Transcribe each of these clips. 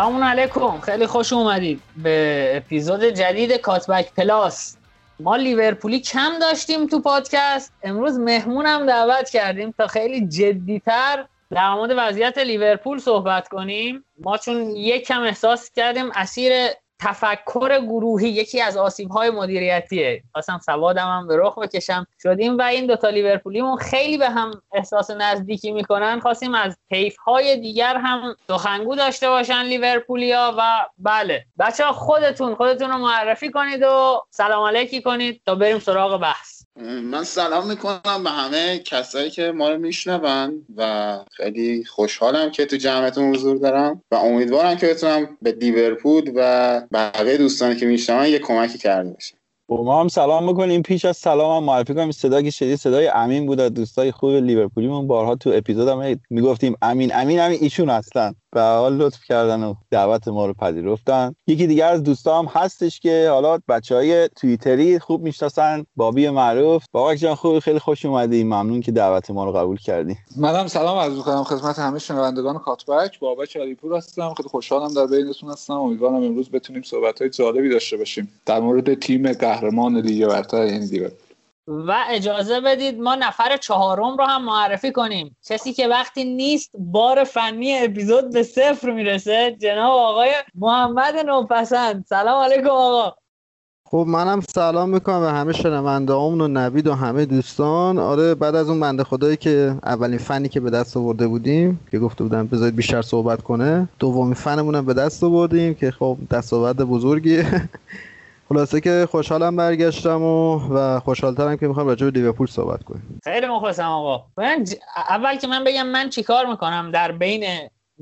سلام علیکم. خیلی خوش اومدید به اپیزود جدید کاتبک پلاس. ما لیورپولی کم داشتیم تو پادکست. امروز مهمونم دعوت کردیم تا خیلی جدیتر در مورد وضعیت لیورپول صحبت کنیم. ما چون یک کم احساس کردیم اسیر تفکر گروهی یکی از آسیب های مدیریتیه. خواستم سوادم هم به رخ بکشم. شدیم و این دوتا لیورپولیمون خیلی به هم احساس نزدیکی می‌کنن. خواستیم از طیف های دیگر هم سخنگو داشته باشن لیورپولیا و بله. بچه خودتون خودتون رو معرفی کنید و سلام علیکی کنید تا بریم سراغ بحث. من سلام می‌کنم به همه کسایی که ما رو میشنون و خیلی خوشحالم که تو جمعتون حضور دارم و امیدوارم که بتونم به لیورپول و بقیه دوستانی که میشنون یه کمکی کرده باشم. با ما هم سلام بکنیم. پیش از سلام هم معرفی کنیم. صدا که شدید صدای امین بود از دوستای خوب لیورپولیمون. بارها تو اپیزود هم می‌گفتیم امین امین امین. ایشون هستن به حال لطف کردن و دعوت ما رو پذیرفتن. یکی دیگر از دوستام هستش که حالا بچه های توییتری خوب می‌شناسن. بابی معروف. بابک جان خوب خیلی خوش اومدی. ممنون که دعوت ما رو قبول کردی. منم سلام عرض می‌کنم خدمت همه شنوندگان کاتبک. بابک علیپور هستم. خیلی خوشحالم در بینتون هستم. امیدوارم امروز بتونیم صحبت های جالبی داشته باشیم. در مورد تیم قهرمان لیگ برتر یعنی دیگه و اجازه بدید ما نفر چهارم رو هم معرفی کنیم. کسی که وقتی نیست بار فنی اپیزود به صفر می‌رسه. جناب آقای محمد نوپسند. سلام علیکم آقا. خب منم سلام می‌کنم به همه شنونده و نوید و همه دوستان. آره بعد از اون بنده خدایی که اولین فنی که به دست آورده بودیم که گفته بودم بذارید بیشتر صحبت کنه دومین فنمون به دست آوردیم که خب دستاورد بزرگیه. خلاصه که خوشحالم برگشتم و و خوشحالترم که می‌خوام راجع به لیورپول صحبت کنیم. خیلی مخلصم آقا. اول که من بگم من چیکار می‌کنم در بین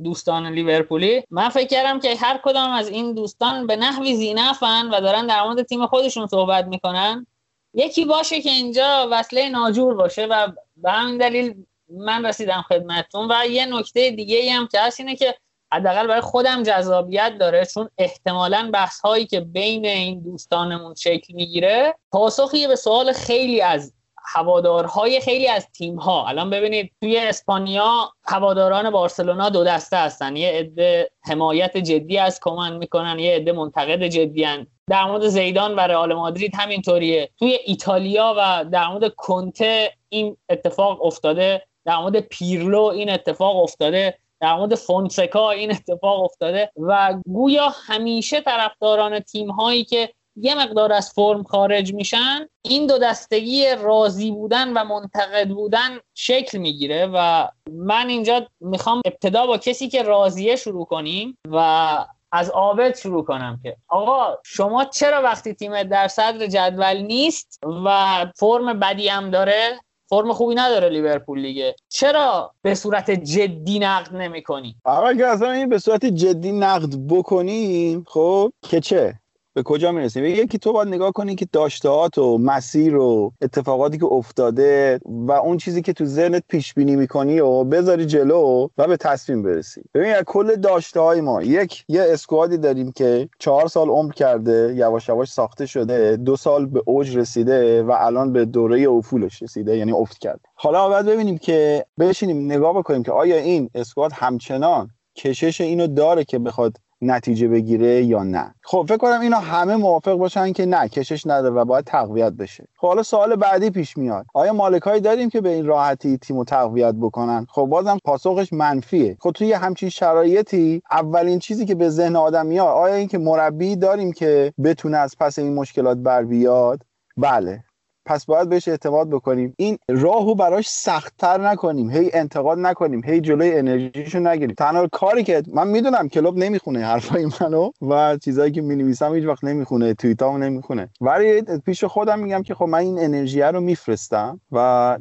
دوستان لیورپولی؟ من فکر کردم که هر کدام از این دوستان به نحوی زینفن و دارن در مورد تیم خودشون صحبت می‌کنن. یکی باشه که اینجا وصله ناجور باشه و به همین دلیل من رسیدم خدمتتون و یه نکته دیگه هم که هست اینه که حداقل برای خودم جذابیت داره چون احتمالا بحث هایی که بین این دوستانمون شکل می‌گیره پاسخی به سوال خیلی از هوادارهای خیلی از تیم ها الان ببینید توی اسپانیا هواداران بارسلونا دو دسته هستن. یه عده حمایت جدی از کمان می‌کنن یه عده منتقد جدی هن. در مورد زیدان و رئال مادرید همینطوریه. توی ایتالیا و در مورد کنته این اتفاق افتاده در مورد پیرلو این اتفاق افتاده. در مورد فونسکا این اتفاق افتاده و گویا همیشه طرفداران تیم هایی که یه مقدار از فرم خارج میشن این دو دستگی راضی بودن و منتقد بودن شکل می‌گیره و من اینجا می‌خوام ابتدا با کسی که راضیه شروع کنیم و از آبد شروع کنم که آقا شما چرا وقتی تیم در صدر جدول نیست و فرم بدی هم داره؟ فرم خوبی نداره لیورپول دیگه چرا به صورت جدی نقد نمی‌کنی؟ اول که اصلا این به صورت جدی نقد بکنیم خب که چه؟ به کجا می‌رسیم؟ یکی تو باید نگاه کنی که داشتهات و مسیر و اتفاقاتی که افتاده و اون چیزی که تو ذهنت پیش بینی می‌کنی و بذاری جلو و به تصمیم برسی. ببین از کل داشته های ما یک یه اسکوادی داریم که چهار سال عمر کرده یواش یواش ساخته شده دو سال به اوج رسیده و الان به دوره افولش رسیده یعنی افت کرده حالا باید ببینیم که بشینیم نگاه بکنیم که آیا این اسکواد همچنان کشش اینو داره که بخواد نتیجه بگیره یا نه. خب فکر کنم اینا همه موافق باشن که نه کشش نداره و باید تقویت بشه. خب حالا سوال بعدی پیش میاد. آیا مالکایی داریم که به این راحتی تیمو تقویت بکنن؟ خب بازم پاسخش منفیه. خب توی همچین شرایطی اولین چیزی که به ذهن آدم میاد آیا اینکه مربی داریم که بتونه از پس این مشکلات بر بیاد؟ بله. پس باید بهش اعتماد بکنیم. این راهو براش سختتر نکنیم. هی انتقاد نکنیم. هی جلوی انرژیشو نگیریم. تنها کاری که من می‌دونم کلوب نمی‌خونه حرفای منو و چیزایی که می‌نویسم هیچ وقت نمی‌خونه. توییتامو نمی‌خونه. ولی پیش خودم میگم که خب من این انرژی رو میفرستم و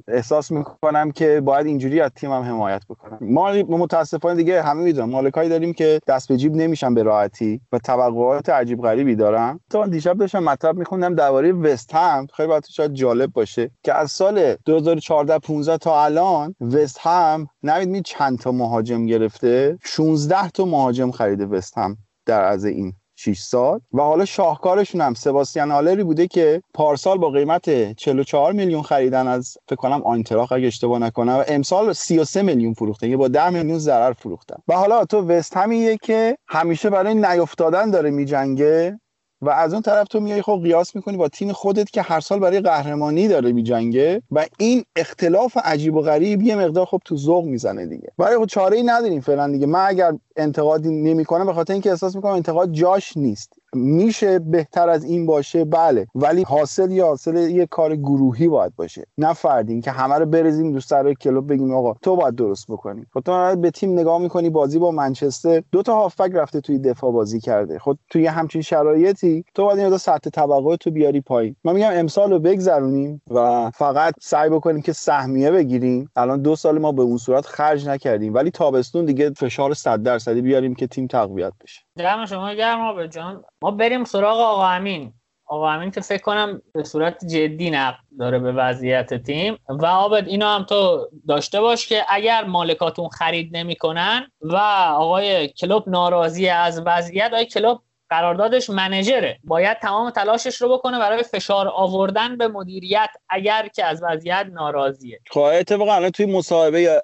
احساس می‌کنم که باید اینجوری از تیمم حمایت بکنم. ما متاسفانه دیگه همه می‌دونم مالکایی داریم که دست به جیب نمیشن به راحتی و توقعات عجیب غریبی دارن. تا دیشب داشتم مطلب میخوندم درباره وست خیلی شاید جالب باشه که از سال 2014 15 تا الان وست هم نوید می چند تا مهاجم گرفته؟ 16 تا مهاجم خریده وست هم در از این 6 سال. و حالا شاهکارشون هم سباستیان آلری بوده که پارسال با قیمت 44 میلیون خریدن از فکر کنم آینتراخ اگه اشتباه نکنم. و امسال 33 میلیون فروخته یه با 10 میلیون ضرر فروختن. و حالا تو وست همیه که همیشه برای نیافتادن داره میجنگه. و از اون طرف تو میای خب قیاس می‌کنی با تیم خودت که هر سال برای قهرمانی داره میجنگه و این اختلاف عجیب و غریب یه مقدار خب تو ذوق می‌زنه دیگه. ولی خب چاره ای نداریم فعلا دیگه. من اگر انتقادی نمی‌کنم به خاطر اینکه احساس می‌کنم انتقاد جاش نیست. میشه بهتر از این باشه؟ بله. ولی حاصل یا حاصل یه کار گروهی باید باشه. نه فردی که همه رو برزیم دوست سر کلوب بگیم آقا تو باید درست بکنی. خب تو به تیم نگاه می‌کنی بازی با منچستر دو تا هافبک رفته توی دفاع بازی کرده. خب توی همچین شرایطی تو باید این سطح طبقه تو بیاری پایین. من میگم امسال رو بگذرونیم و فقط سعی بکنیم که سهمیه بگیریم. الان دو سال ما به اون صورت خرج نکردیم. ولی تابستون دیگه فشار 100 درصدی بیاریم که تیم تقویت بشه. دم شما گرم به جان. ما بریم سراغ آقا امین. آقا امین که فکر کنم به صورت جدی نقد داره به وضعیت تیم. و آبد اینو هم تو داشته باش که اگر مالکاتون خرید نمی‌کنن و آقای کلوب ناراضی از وضعیت آقای کلوب قراردادش منجره باید تمام تلاشش رو بکنه برای فشار آوردن به مدیریت اگر که از وضعیت ناراضیه. خب اتفاقا توی مصاحبه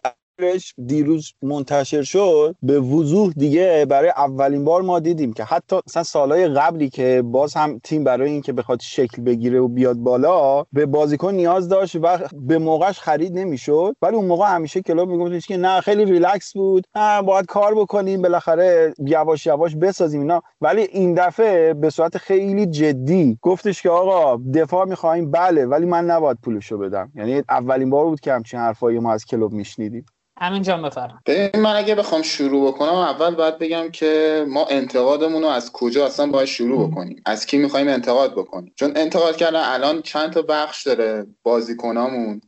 دیروز منتشر شد به وضوح دیگه برای اولین بار ما دیدیم که حتی مثلا سالهای قبلی که باز هم تیم برای اینکه بخواد شکل بگیره و بیاد بالا به بازیکن نیاز داشت و به موقعش خرید نمی‌شد. ولی اون موقع همیشه کلوب میگفتش که نه خیلی ریلکس بود. نه باید کار بکنیم بالاخره یواش یواش بسازیم اینا. ولی این دفعه به صورت خیلی جدی گفتش که آقا دفاع می‌خوایم بله ولی من نباید پولشو بدم. یعنی اولین بار بود که همچین حرفایی ما از کلوب میشنیدیم. امین جان بفرم من اگه بخوام شروع بکنم اول باید بگم که ما انتقادمون رو از کجا اصلا باید شروع بکنیم؟ از کی می‌خوایم انتقاد بکنیم؟ چون انتقاد کردن الان چند تا بخش داره؟ بازیکنامون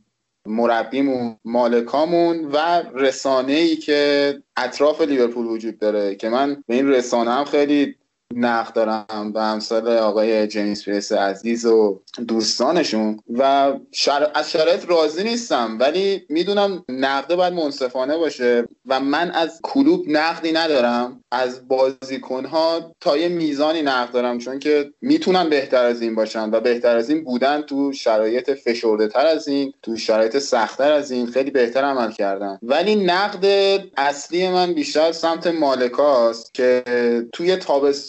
مربیمون مالکامون و رسانه ای که اطراف لیورپول وجود داره که من به این رسانه هم خیلی نقد دارم به امثال آقای جیمز پیرس عزیز و دوستانشون و شر... از شرایط راضی نیستم ولی می‌دونم نقده باید منصفانه باشه و من از کلوپ نقدی ندارم از بازیکنها تا یه میزانی نقد دارم چون که می‌تونن بهتر از این باشن و بهتر از این بودن تو شرایط فشرده تر از این تو شرایط سختتر از این خیلی بهتر عمل کردن. ولی نقد اصلی من بیشتر سمت مالکاست که توی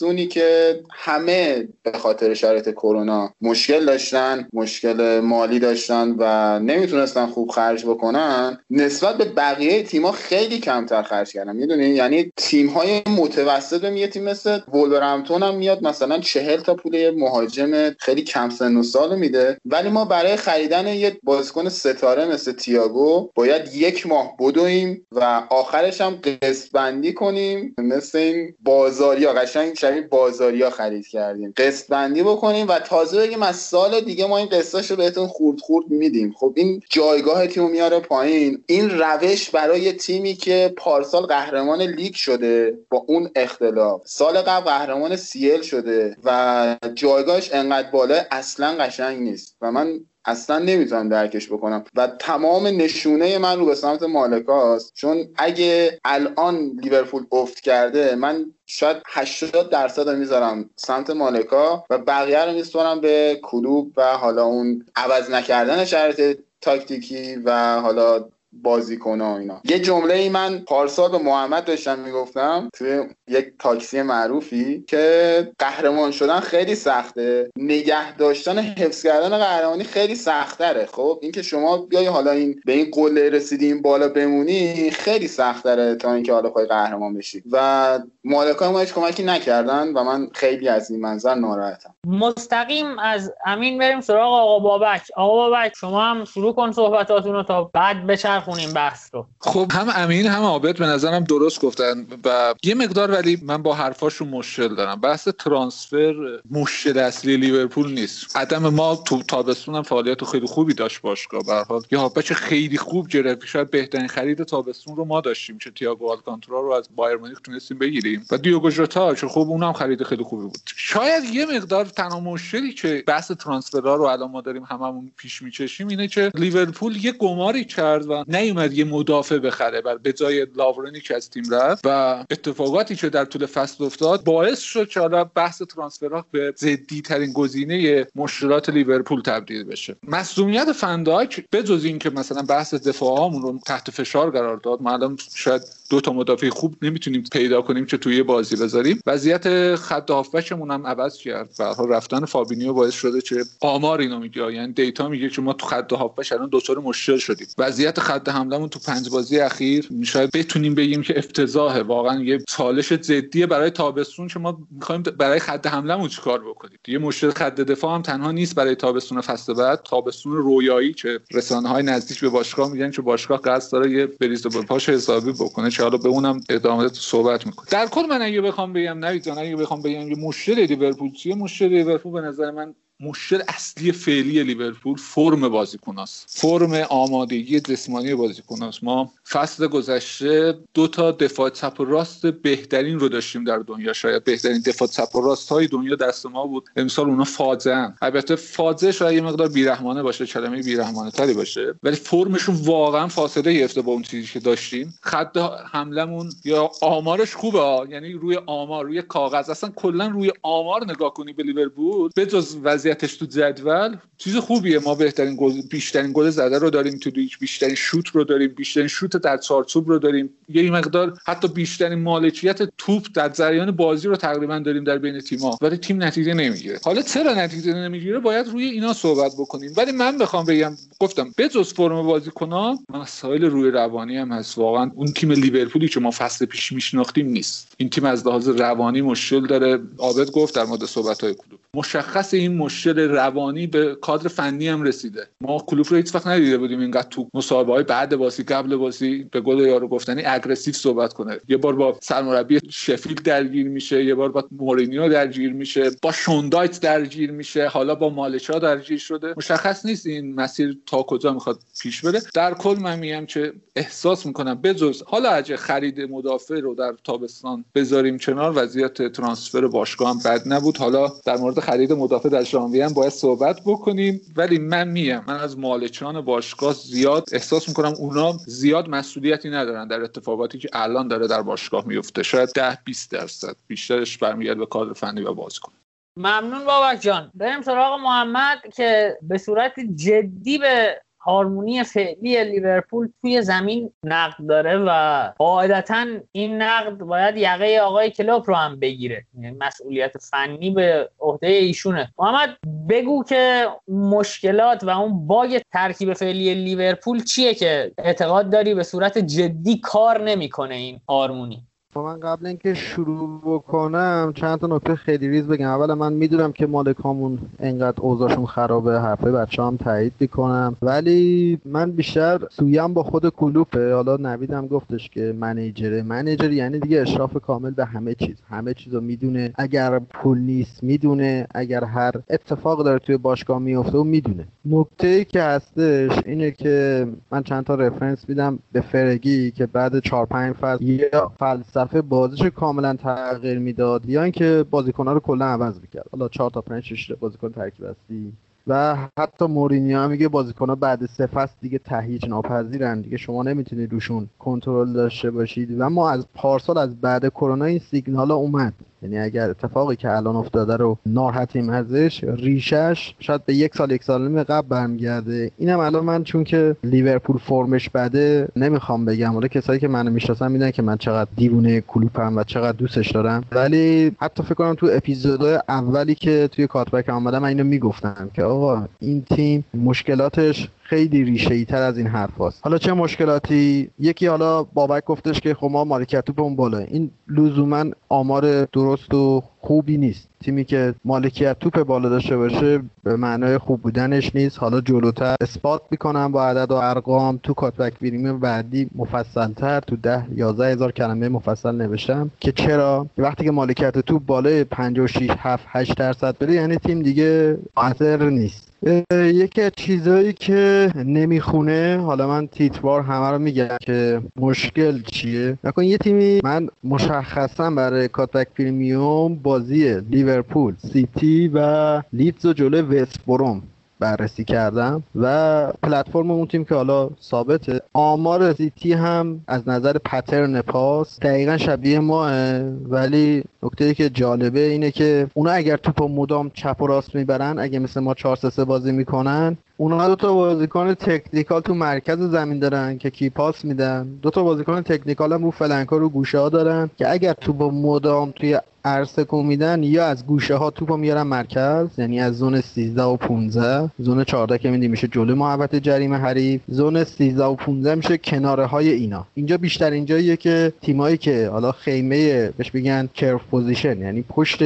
تابستونی که همه به خاطر شرایط کرونا مشکل داشتن مشکل مالی داشتن و نمی‌تونستن خوب خرج بکنن نسبت به بقیه تیم‌ها خیلی کمتر خرج کردن. می‌دونی؟ یعنی تیم‌های متوسط به یه تیم مثل وولورهمپتون هم میاد مثلا چهل تا پول مهاجم خیلی کم سن و سال میده. ولی ما برای خریدن یه بازیکن ستاره مثل تییاگو باید یک ماه بدویم و آخرش هم قسط بندی کنیم مثل این بازاریا قشنگ بازاریا خرید کردیم. قسط بندی بکنیم و تازه بگیم از سال دیگه ما این قسطاشو بهتون خورد خورد میدیم. خب این جایگاه تیمو میاره پایین. این روش برای تیمی که پارسال قهرمان لیگ شده با اون اختلاف. سال قبل قهرمان سیل شده و جایگاهش انقدر بالا اصلا قشنگ نیست. و من اصلا نمی‌تونم درکش بکنم. و تمام نشونه من رو به سمت مالکاست. چون اگه الان لیورپول افت کرده من شاید 80 درصد می‌ذارم سمت مالکا و بقیه رو میسپارم به کلوب و حالا اون عوض نکردن شرط تاکتیکی و حالا بازیکن ها اینا. یه جمله ای من پارسال به محمد داشتم می‌گفتم توی یک تاکسی معروفی که قهرمان شدن خیلی سخته. نگه داشتن حفظ کردن قهرمانی خیلی سختره. خب اینکه شما بیای حالا این به این قله رسیدی این بالا بمونی خیلی سختره تا اینکه حالا خواهی قهرمان بشی. و مالکای ما هیچ کمکی نکردن و من خیلی از این منظر ناراحتم. مستقیم از امین بریم سراغ آقا بابک. آقا بابک شما هم شروع کن صحبتاتون تا بعد بچرخونیم بحث رو. خب هم امین هم عابد به نظرم درست گفتن و یه مقدار ولی من با حرفاشون مشکل دارم. بحث ترانسفر مشکل اصلی لیورپول نیست. عدم ما تو تابستون هم فعالیت خیلی خوبی داشت باشگاه. به حال یه هافبک خیلی خوب گرفت شاید بهترین خرید تابستون رو ما داشتیم چه تییاگو آلکانتارا رو از بایر مونیخ تونستیم بگیریم. و دیوگو ژوتا چه خوب اونم خرید خیلی خوبی بود. شاید یه مقدار تنها مشکلی که بحث ترانسفرها رو الان ما داریم هممون پیش میچشیم اینه که لیورپول یه گماری کرد و نیومد یه مدافع بخره. بر به جای لاورنی که از تیم رفت و اتفاقاتی که در طول فصل افتاد باعث شد که حالا بحث transfer ها به جدی ترین گزینه مشکلات لیورپول تبدیل بشه. مصدومیت فن دایک بجز اینکه مثلا بحث دفاعمون رو تحت فشار قرار داد ما الان شاید دو تا مدافع خوب نمی‌تونیم پیدا کنیم که توی بازی بذاریم. وضعیت خط هافبکمون هم عوض کرد و رفتن فابینیو باعث شده که آمار اینو میگه. یعنی data میگه که ما تو خط هافبک الان دچار مشکل شدیم. وضعیت خط حملمون تو پنج بازی اخیر شاید بتونیم بگیم که افتضاحه. واقعا یه چالش جدیه برای تابستون که ما می‌خوایم برای خط حملمون چیکار بکنیم؟ یه مشکل خط دفاع هم تنها نیست برای تابستون فصل بعد. تابستون رویایی که رسانه های نزدیک به باشگاه میگن که باشگاه قصد داره یه بریز و پاش حسابی بکنه. که حالا به اونم ادامه صحبت می‌کنه در کل من اگه بخوام بگم نوید اگه بخوام بگم یه مشکل لیورپول چیه؟ مشکل لیورپول به نظر من مشکل اصلی فعلی لیورپول فرم بازیکناست فرم آمادگی جسمانی بازیکناست ما فصل گذشته دو تا دفاع چپ و راست بهترین رو داشتیم در دنیا. شاید بهترین دفاع چپ و راست های دنیا دست ما بود. امسال اونا فاجعه البته فاجعه شاید یه مقدار بیرحمانه باشه کلمه بیرحمانه تری باشه. ولی فرمشون واقعا فاصله گرفته با اون چیزی که داشتیم. خط حملمون یا آمارش خوبه یعنی روی آمار روی کاغذ. اصلا کلا روی آمار نگاه کنی به لیورپول به جز وضعیتش تو جدول چیز خوبیه. ما بهترین گل بیشترین گل زده رو داریم تو لیگ بیشترین شوت رو داریم بیشترین شوت در چارچوب رو داریم. یه مقدار حتی بیشترین مالکیت توپ در جریان بازی رو تقریبا داریم در بین تیم‌ها. ولی تیم نتیجه نمی‌گیره. حالا چرا نتیجه نمی‌گیره؟ باید روی اینا صحبت بکنیم. ولی من بخوام بگم گفتم به جز فرم بازیکنان مسائل روی روانی هم هست. واقعا اون تیم لیورپولی که ما فصل پیش میشناختیم نیست. این تیم از لحاظ روانی مشکل داره. عابد گفت در مورد صحبت‌های کلوب. مشخص این مشکل روانی به کادر فنی هم رسیده. ما کلوب رو هیچ وقت ندیده بودیم اینقدر تو مصاحبه های بعد بازی قبل بازی به قول یارو گفتنی aggressive صحبت کنه. یه بار با سرمربی شفیلد درگیر میشه یه بار با مورینیو درگیر میشه با شون دایش درگیر میشه حالا با مالچا درگیر شده. مشخص نیست این مسیر تا کجا می‌خواد پیش بره. در کل من میگم که احساس می‌کنم بجز حالا اگه خرید مدافع رو در تابستان بذاریم کنار وضعیت transfer باشگاه هم بد نبود. حالا در مورد خرید مدافع در ژانویه هم باید صحبت بکنیم. ولی من میم من از مالکان باشگاه زیاد احساس می‌کنم اونا زیاد مسئولیتی ندارن در اتفاقاتی که الان داره در باشگاه میفته. شاید ده 20 درصد بیشترش برمیگرده به کادر فنی و بازیکن. ممنون بابک جان. بریم سراغ محمد که به صورت جدی به هارمونی فعلی لیورپول توی زمین نقد داره و قاعدتا این نقد باید یقه آقای کلوب رو هم بگیره. یعنی مسئولیت فنی به عهده ایشونه. محمد بگو که مشکلات و اون باگ ترکیب فعلی لیورپول چیه که اعتقاد داری به صورت جدی کار نمی‌کنه این هارمونی؟ من قبل اینکه شروع بکنم چند تا نکته خیلی ریز بگم. اولا من می‌دونم که مالکامون انقدر اوضاعشون خرابه حرفه بچه هم تایید می‌کنم. ولی من بیشتر سویم با خود کلوپه. حالا نویدم گفتش که منیجره. منیجر یعنی دیگه اشراف کامل به همه چیز. همه چیز رو می‌دونه. اگر پول نیست می‌دونه. اگر هر اتفاق داره توی باشگاه میفته و می‌دونه. نکته ای که هستش اینه که من چند تا رفرنس میدم به فرگی که بعد 4 5 فصل یا فلسفه دفعه بازیش کاملا تغییر می‌داد یا اینکه بازیکن‌ها رو کلا عوض می‌کرد. حالا 4 تا 5 6 بازیکن ترکیب هستی و حتی مورینیو هم میگه بازیکن‌ها بعد سه فصل دیگه تهیج ناپذیرن دیگه شما نمی‌تونید روشون کنترل داشته باشید. و ما از پارسال از بعد کرونا این سیگنال اومد. یعنی اگر اتفاقی که الان افتاده رو ناراحتیم ازش ریشش شاید به یک سال یک سال قبل برمیگرده. اینم الان من چون که لیورپول فرمش بده نمی‌خوام بگم. حالا کسایی که منو می‌شناسن می‌دونن که من چقدر دیوونه کلوپم و چقدر دوستش دارم. ولی حتی فکر کنم تو اپیزودهای اولی که توی کاتبک اومدم من اینو می‌گفتم که آقا این تیم مشکلاتش خیلی ریشه تر از این حرف هست. حالا چه مشکلاتی؟ یکی حالا بابک گفتش که خب ما مالکیت توپ اون بالا. این لزوما آمار درست و خوبی نیست. تیمی که مالکیت توپ بالا داشته باشه به معنای خوب بودنش نیست. حالا جلوتر اثبات می‌کنم با عدد و ارقام. تو کاتبک premium بعدی مفصلتر تو ده یازده هزار کلمه مفصل نوشتم که چرا؟ وقتی که مالکیت توپ بالای 56 7 8 درصد بره یعنی تیم دیگه موثر نیست. یکی از چیزهایی که نمی‌خونه حالا من تیتوار همه رو میگم که مشکل چیه؟ نکن یه تیمی من مشخصا برای کاتبک premium بازی لیورپول سیتی و لیدز و جلو وست بروم بررسی کردم و پلتفرم اون تیم که حالا ثابته. آمار سیتی هم از نظر پترن پاس دقیقا شبیه ماه ولی نکته که جالبه اینه که اونا اگر توپ مدام چپ و راست می‌برن اگه مثل ما 4 3 بازی می‌کنن اونا دو تا بازیکن تکنیکال تو مرکز زمین دارن که کی پاس میدن. دو تا بازیکن تکنیکال هم رو فلنکا رو گوشه ها دارن که اگر توپ مدام توی ارسکو میدن یا از گوشه ها توپو میارن مرکز یعنی از زون 13 و 15 زون 14 که میدیم میشه جلو محوطه جریمه حریف. زون 13 و 15 میشه کناره های اینا. اینجا بیشتر اینجاییه که تیمایی که حالا خیمه بهش بگن کرف پوزیشن یعنی پشت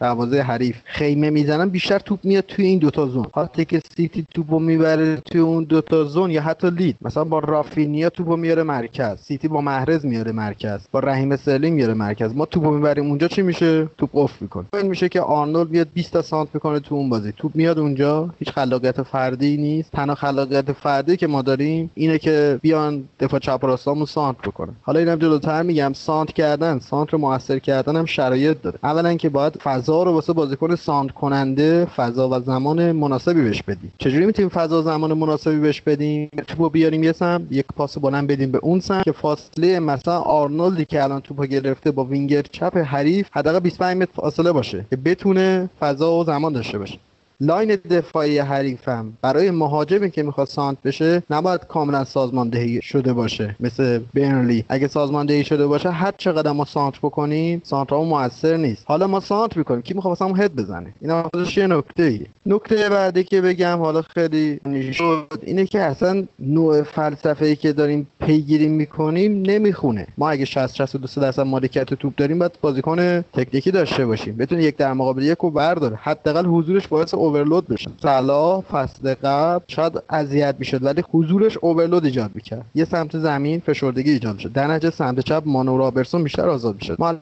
دروازه حریف خیمه می‌زنن بیشتر توپ میاد توی این دوتا zone. وقتی که سیتی توپو می‌بره توی اون دوتا zone یا حتی لیدز. مثلا با رافینیا توپو میاره مرکز. سیتی با محرز میاره مرکز. با رحیم استرلینگ میاره مرکز. ما توپو می‌بریم اونجا چی میشه توپ افت می‌کنه. این میشه که آرنولد بیاد 20 تا سانت می‌کنه تو اون بازی. توپ میاد اونجا. هیچ خلاقیت فردی نیست. تنها خلاقیت فردی که ما داریم اینه که بیان دفاع چپ راستامون سانت بکنه حالا اینم جلوتر میگم سانت کردن سانت رو موثر کردن هم شرایط داره. اولا که باید فضا رو واسه بازیکن سانت کننده فضا و زمان مناسبی بهش بدیم. چجوری می‌تونیم فضا و زمان مناسبی بهش بدیم؟ توپو بیاریم یه سمت یک پاس بلند بدیم به اون سمت که فاصله مثلا آرنولدی که الان توپو گرفته با وینگر چپ حریف حداقل 25 متر فاصله باشه که بتونه فضا و زمان داشته باشه. line دفاعی حریفم برای مهاجمی که می‌خواد سانت بشه نباید کاملا سازماندهی شده باشه مثل برنلی. اگه سازماندهی شده باشه هر چقدر ما سانت بکنیم سانت ها موثر نیست. حالا ما سانت می‌کنیم. کی می‌خواد واسمون هد بزنه؟ این خودش یه نکته ای نکته بعدی که بگم حالا خیلی شد اینه که اصلا نوع فلسفه ای که داریم پیگیری می‌کنیم نمی‌خونه. ما اگه 60 62 درصد مالکیت توپ داریم باید بازیکن تکنیکی داشته باشیم. بتونه یک در مقابل یک رو برداره. حداقل حضورش باعث اوورلود بشه صلاح فصل قبل شاید اذیت می‌شد ولی حضورش اوورلود ایجاد می‌کرد. یه سمت زمین فشردگی ایجاد می‌شد. در نتیجه سمت چپ مانو رابرسون بیشتر آزاد می‌شد.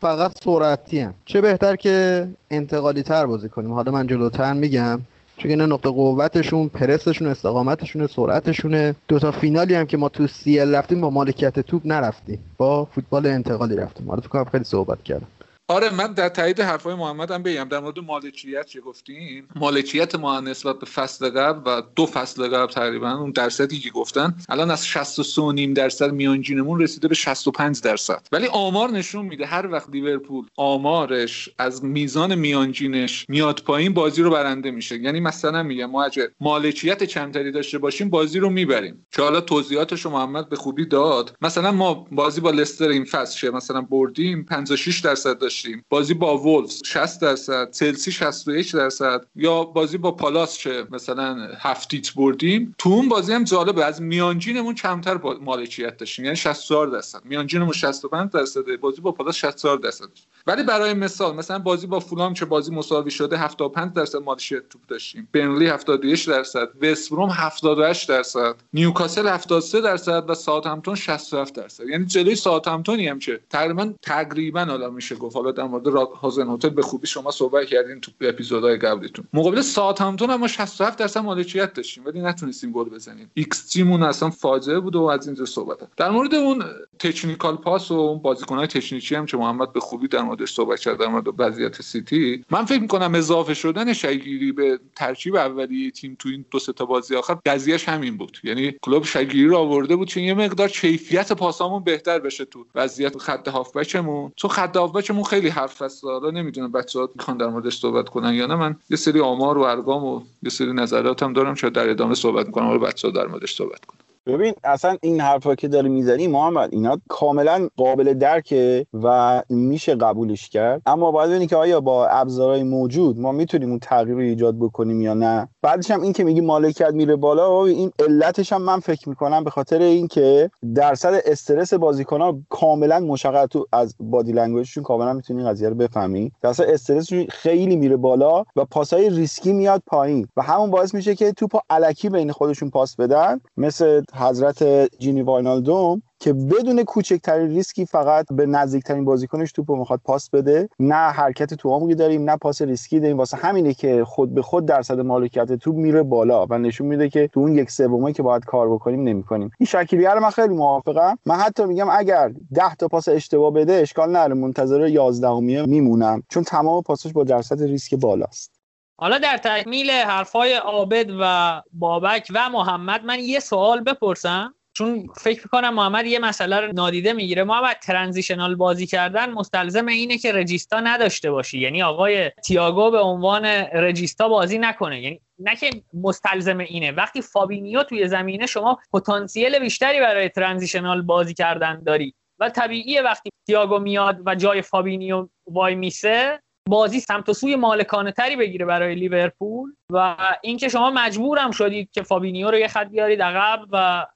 فقط سرعتی هم. چه بهتر که انتقالی تر بازی کنیم. حالا من جلوتر میگم. چون این نقطه قوتشون پرسشون استقامتشون سرعتشونه. دوتا فینالی هم که ما تو سیل رفتیم با مالکیت توپ نرفتیم. با فوتبال انتقالی رفتیم. حالا تو خیلی صحبت کردم. آره من در تایید حرفای محمد هم بگم. در مورد مالکیت چه گفتیم مالکیت ما نسبت به فصل قبل و دو فصل قبل تقریبا اون درصدی که گفتن الان از 63 نیم درصد میانجینمون رسیده به 65 درصد. ولی آمار نشون میده هر وقت لیورپول آمارش از میزان میانجینش میاد پایین بازی رو برنده میشه. یعنی مثلا میگم ما اگه مالکیت چندتری داشته باشیم بازی رو می‌بریم. که حالا توضیحاتش محمد به خوبی داد. مثلا ما بازی با لستر این فصل مثلا بردیم 56 درصد داشت بازی با وولفز 60 درصد چلسی 61 درصد. یا بازی با پالاس چه مثلا هفتیت بردیم. تو اون بازی هم جالبه از میانجینمون کمتر مالکیت داشتیم. یعنی 64 درصد. میانجینمون 65 درصد بازی با پالاس 64 درصد ولی برای مثال مثلا بازی با فولام چه بازی مساوی شده 75 درصد مالکیت توپ داشتیم. برنلی 71 درصد. وستبروم 78 درصد. نیوکاسل 73 درصد و ساوثهمپتون 67 درصد. یعنی جلوی ساوثهمپتونی هم که تقریبا تقریبا حالا میشه گفت حالا در مورد هازن هوتل به خوبی شما صحبت کردین تو اپیزودهای قبلیتون. مقابل ساوثهمپتون هم ما 67 درصد مالکیت داشتیم ولی نتونستیم گل بزنیم. ایکس جی مون اصلا فاجعه بود و از اینجا صحبت در مورد اون technical پاس و اون بازیکن‌های تکنیکی هم که محمد به خوبی در موردش صحبت کرد در مورد وضعیت سیتی. من فکر می‌کنم اضافه شدن شکیری به ترکیب اولیه تیم تو این دو سه تا بازی آخر قضیهش همین بود. یعنی کلوپ شکیری رو آورده بود که یه مقدار کیفیت پاسامون بهتر بشه تو وضعیت خط هافبکمون. تو خط هافبکمون خیلی حرف هست حالا نمی‌دونم بچه‌ها می‌خوان در موردش صحبت کنن یا نه. من یه سری آمار و ارقام و یه سری نظراتم دارم شاید در ادامه صحبت می‌کنم حالا بچه‌ها در موردش صحبت کنن. ببین اصلا این حرفا که داری می‌زنی محمد اینا کاملا قابل درکه و میشه قبولش کرد. اما باید ببینی که آیا با ابزارهای موجود ما می‌تونیم اون تغییر رو ایجاد بکنیم یا نه. بعدش هم این که میگی مالکیت میره بالا این علتش هم من فکر می‌کنم به خاطر اینکه درصد استرس ها کاملا مشخص تو از body language شون کاملا می‌تونی قضیه رو بفهمی. درصد استرسشون خیلی میره بالا و پاسای ریسکی میاد پایین. و همون باعث میشه که توپو الکی بین خودشون پاس بدن. مثل حضرت جینی واینالدوم که بدون کوچکترین ریسکی فقط به نزدیکترین بازیکنش توپو می‌خواد پاس بده. نه حرکت تو عمقی داریم نه پاس ریسکی داریم. واسه همینه که خود به خود درصد مالکیت توپ میره بالا و نشون میده که تو اون یک سومه که باید کار بکنیم نمی‌کنیم. این شکلیه رو من خیلی موافقم. من حتی میگم اگر 10 تا پاس اشتباه بده اشکال نداره. منتظر 11 میمونم. چون تمام پاسش با درصد ریسک بالاست. حالا در تکمیل حرفای عابد و بابک و محمد من یه سوال بپرسم. چون فکر کنم محمد یه مسئله رو نادیده می‌گیره. محمد transitional بازی کردن مستلزم اینه که regista نداشته باشی. یعنی آقای تییاگو به عنوان regista بازی نکنه. یعنی نه که مستلزم اینه. وقتی فابینیو توی زمینه شما پتانسیل بیشتری برای transitional بازی کردن داری و طبیعیه وقتی تییاگو میاد و جای فابینیو وایمیسه بازی سمت و سوی مالکانه تری بگیره برای لیورپول و اینکه شما مجبورم شدید که فابینیو رو یه خط بیارید عقب و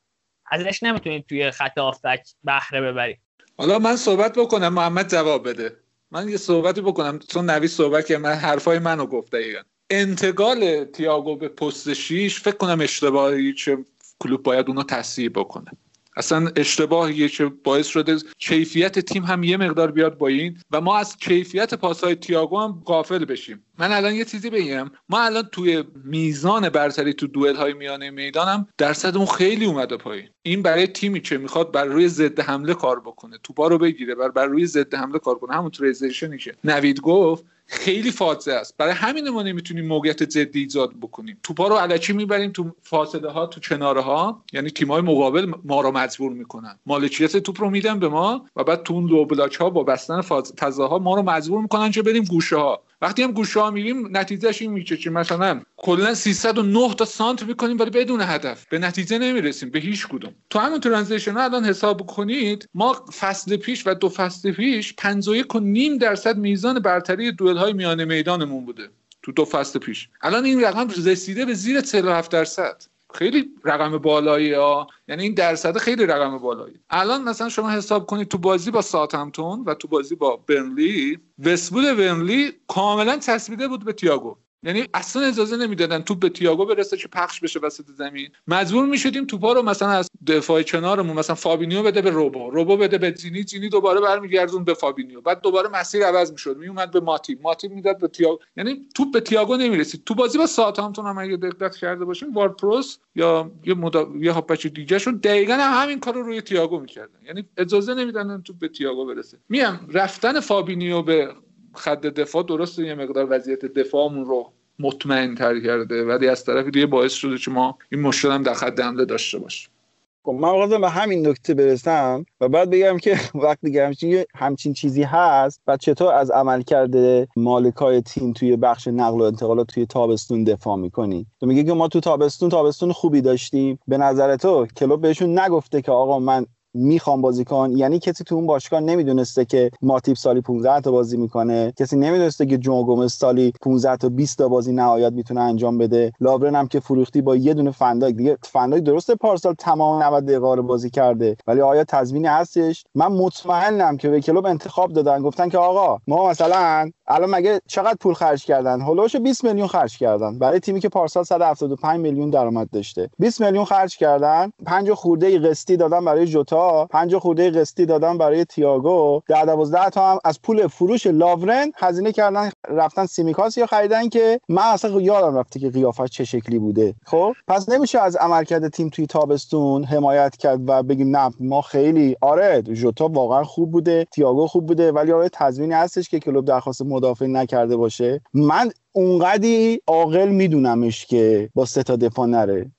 ازش نمی‌تونید توی خط هافبک بهره ببرید. حالا من صحبت بکنم محمد جواب بده. من یه صحبتی بکنم چون نوید صحبت که من حرفای منو گفته دقیقا. انتقال تیاگو به پست شیش فکر کنم اشتباهی چه کلوب باید اونو تصحیح بکنه. اصلا اشتباهیه که باعث شده کیفیت تیم هم یه مقدار بیاد با این و ما از کیفیت پاسهای تییاگو هم غافل بشیم. من الان یه چیزی بگم. ما الان توی میزان برتری تو دوئل های میانه می‌دانم درصد اون خیلی اومده پایین. این برای تیمی که می‌خواد بر روی ضد حمله کار بکنه. توپا رو بگیره بر بر روی ضد حمله کار کنه. همون تریزیشنی که نوید گفت خیلی فاصله است. برای همین ما نمی‌تونیم موقعیت جدی ایجاد بکنیم. توپا رو علکی می‌بریم تو فاصله ها تو کناره ها یعنی تیمای مقابل ما رو مجبور می‌کنن. مالکیت توپ رو میدن به ما و بعد تو اون لو بلاک ها با بستن فضاها ما رو مجبور می‌کنن که بریم گوشه ها وقتی هم گوشه ها میریم نتیجهش این میشه که مثلا کلا 309 تا سانت می‌کنیم ولی بدون هدف. به نتیجه نمی‌رسیم به هیچ کدوم. تو همون ترانزیشن الان حساب کنید ما فصل پیش و دو فصل پیش 51 و نیم درصد میزان برتری دوئل های میانه میدانمون بوده تو دو فصل پیش. الان این رقم رسیده به زیر 47 درصد. خیلی رقم بالایی ها. یعنی این درصد خیلی رقم بالایی. الان مثلا شما حساب کنید تو بازی با ساتمتون و تو بازی با برنلی وستبول برنلی کاملا چسبیده بود به تییاگو یعنی اصلا اجازه نمی‌دادن توپ به تییاگو برسه که پخش بشه وسط زمین. مجبور می‌شدیم توپا رو مثلا از دفاع کنارمون مثلا فابینیو بده به روبو. روبو بده به جینی جینی دوباره برمیگردون به فابینیو. بعد دوباره مسیر عوض می‌شد. میومد به ماتیپ. ماتیپ می‌داد به تییاگو. یعنی توپ به تییاگو نمی‌رسید. تو بازی با ساوثهامپتون هم اگه دقت کرده باشیم وارپروس یا یه مدا... یه هافبک دیگه شون دقیقا همین کارو روی تییاگو می‌کردن. یعنی اجازه نمی‌دادن توپ به تییاگو برسه. میام. رفتن فابینیو به خط دفاع درست یه مقدار وضعیت دفاعمون رو مطمئن تر کرده ولی از طرف دیگه باعث شده که ما این مشکل هم در خط حمله داشته باشیم. خب من خواستم به همین نکته برسم و بعد بگم که وقتی همچین, همچین چیزی هست و چطور از عمل کرده مالکای تیم توی بخش نقل و انتقالات توی تابستون دفاع می‌کنی؟ تو میگه که ما تو تابستون تابستون خوبی داشتیم. به نظر تو کلوب بهشون نگفته که آقا من می‌خوام بازی کن. یعنی کسی تو اون باشگاه نمی‌دونسته که ماتیب سالی 15 تا بازی می‌کنه. کسی نمی‌دونسته که جو گومز سالی 15 تا 20 تا بازی نهایت می‌تونه انجام بده. لابرن هم که فروختی با یه دونه فنداک. دیگه فنداک درسته پارسال تمام 90 دقیقه رو بازی کرده. ولی آیا تضمینی هستش؟ من مطمئنم که به کلوب انتخاب دادن. گفتن که آقا ما مثلا الان مگه چقدر پول خرج کردن؟ هولوش 20 میلیون خرج کردن. برای تیمی که پارسال 175 میلیون درآمد داشته. 20 میلیون خرج کردن 5 خورده قسطی دادن برای جوتا 5 خورده قسطی دادن برای تییاگو. 10 12 تا هم از پول فروش لاورن هزینه کردن رفتن سیمیکاس یا خریدن که من اصلا یادم رفته که قیافش چه شکلی بوده. خب؟ پس نمیشه از عملکرد تیم توی تابستون حمایت کرد و بگیم نه ما خیلی آره جوتا واقعا خوب بوده تییاگو خوب بوده ولی آره تضمینی هستش که کلوب درخواست مدافع نکرده باشه من اونقدی عاقل میدونمش که با سه تا دفاع نره.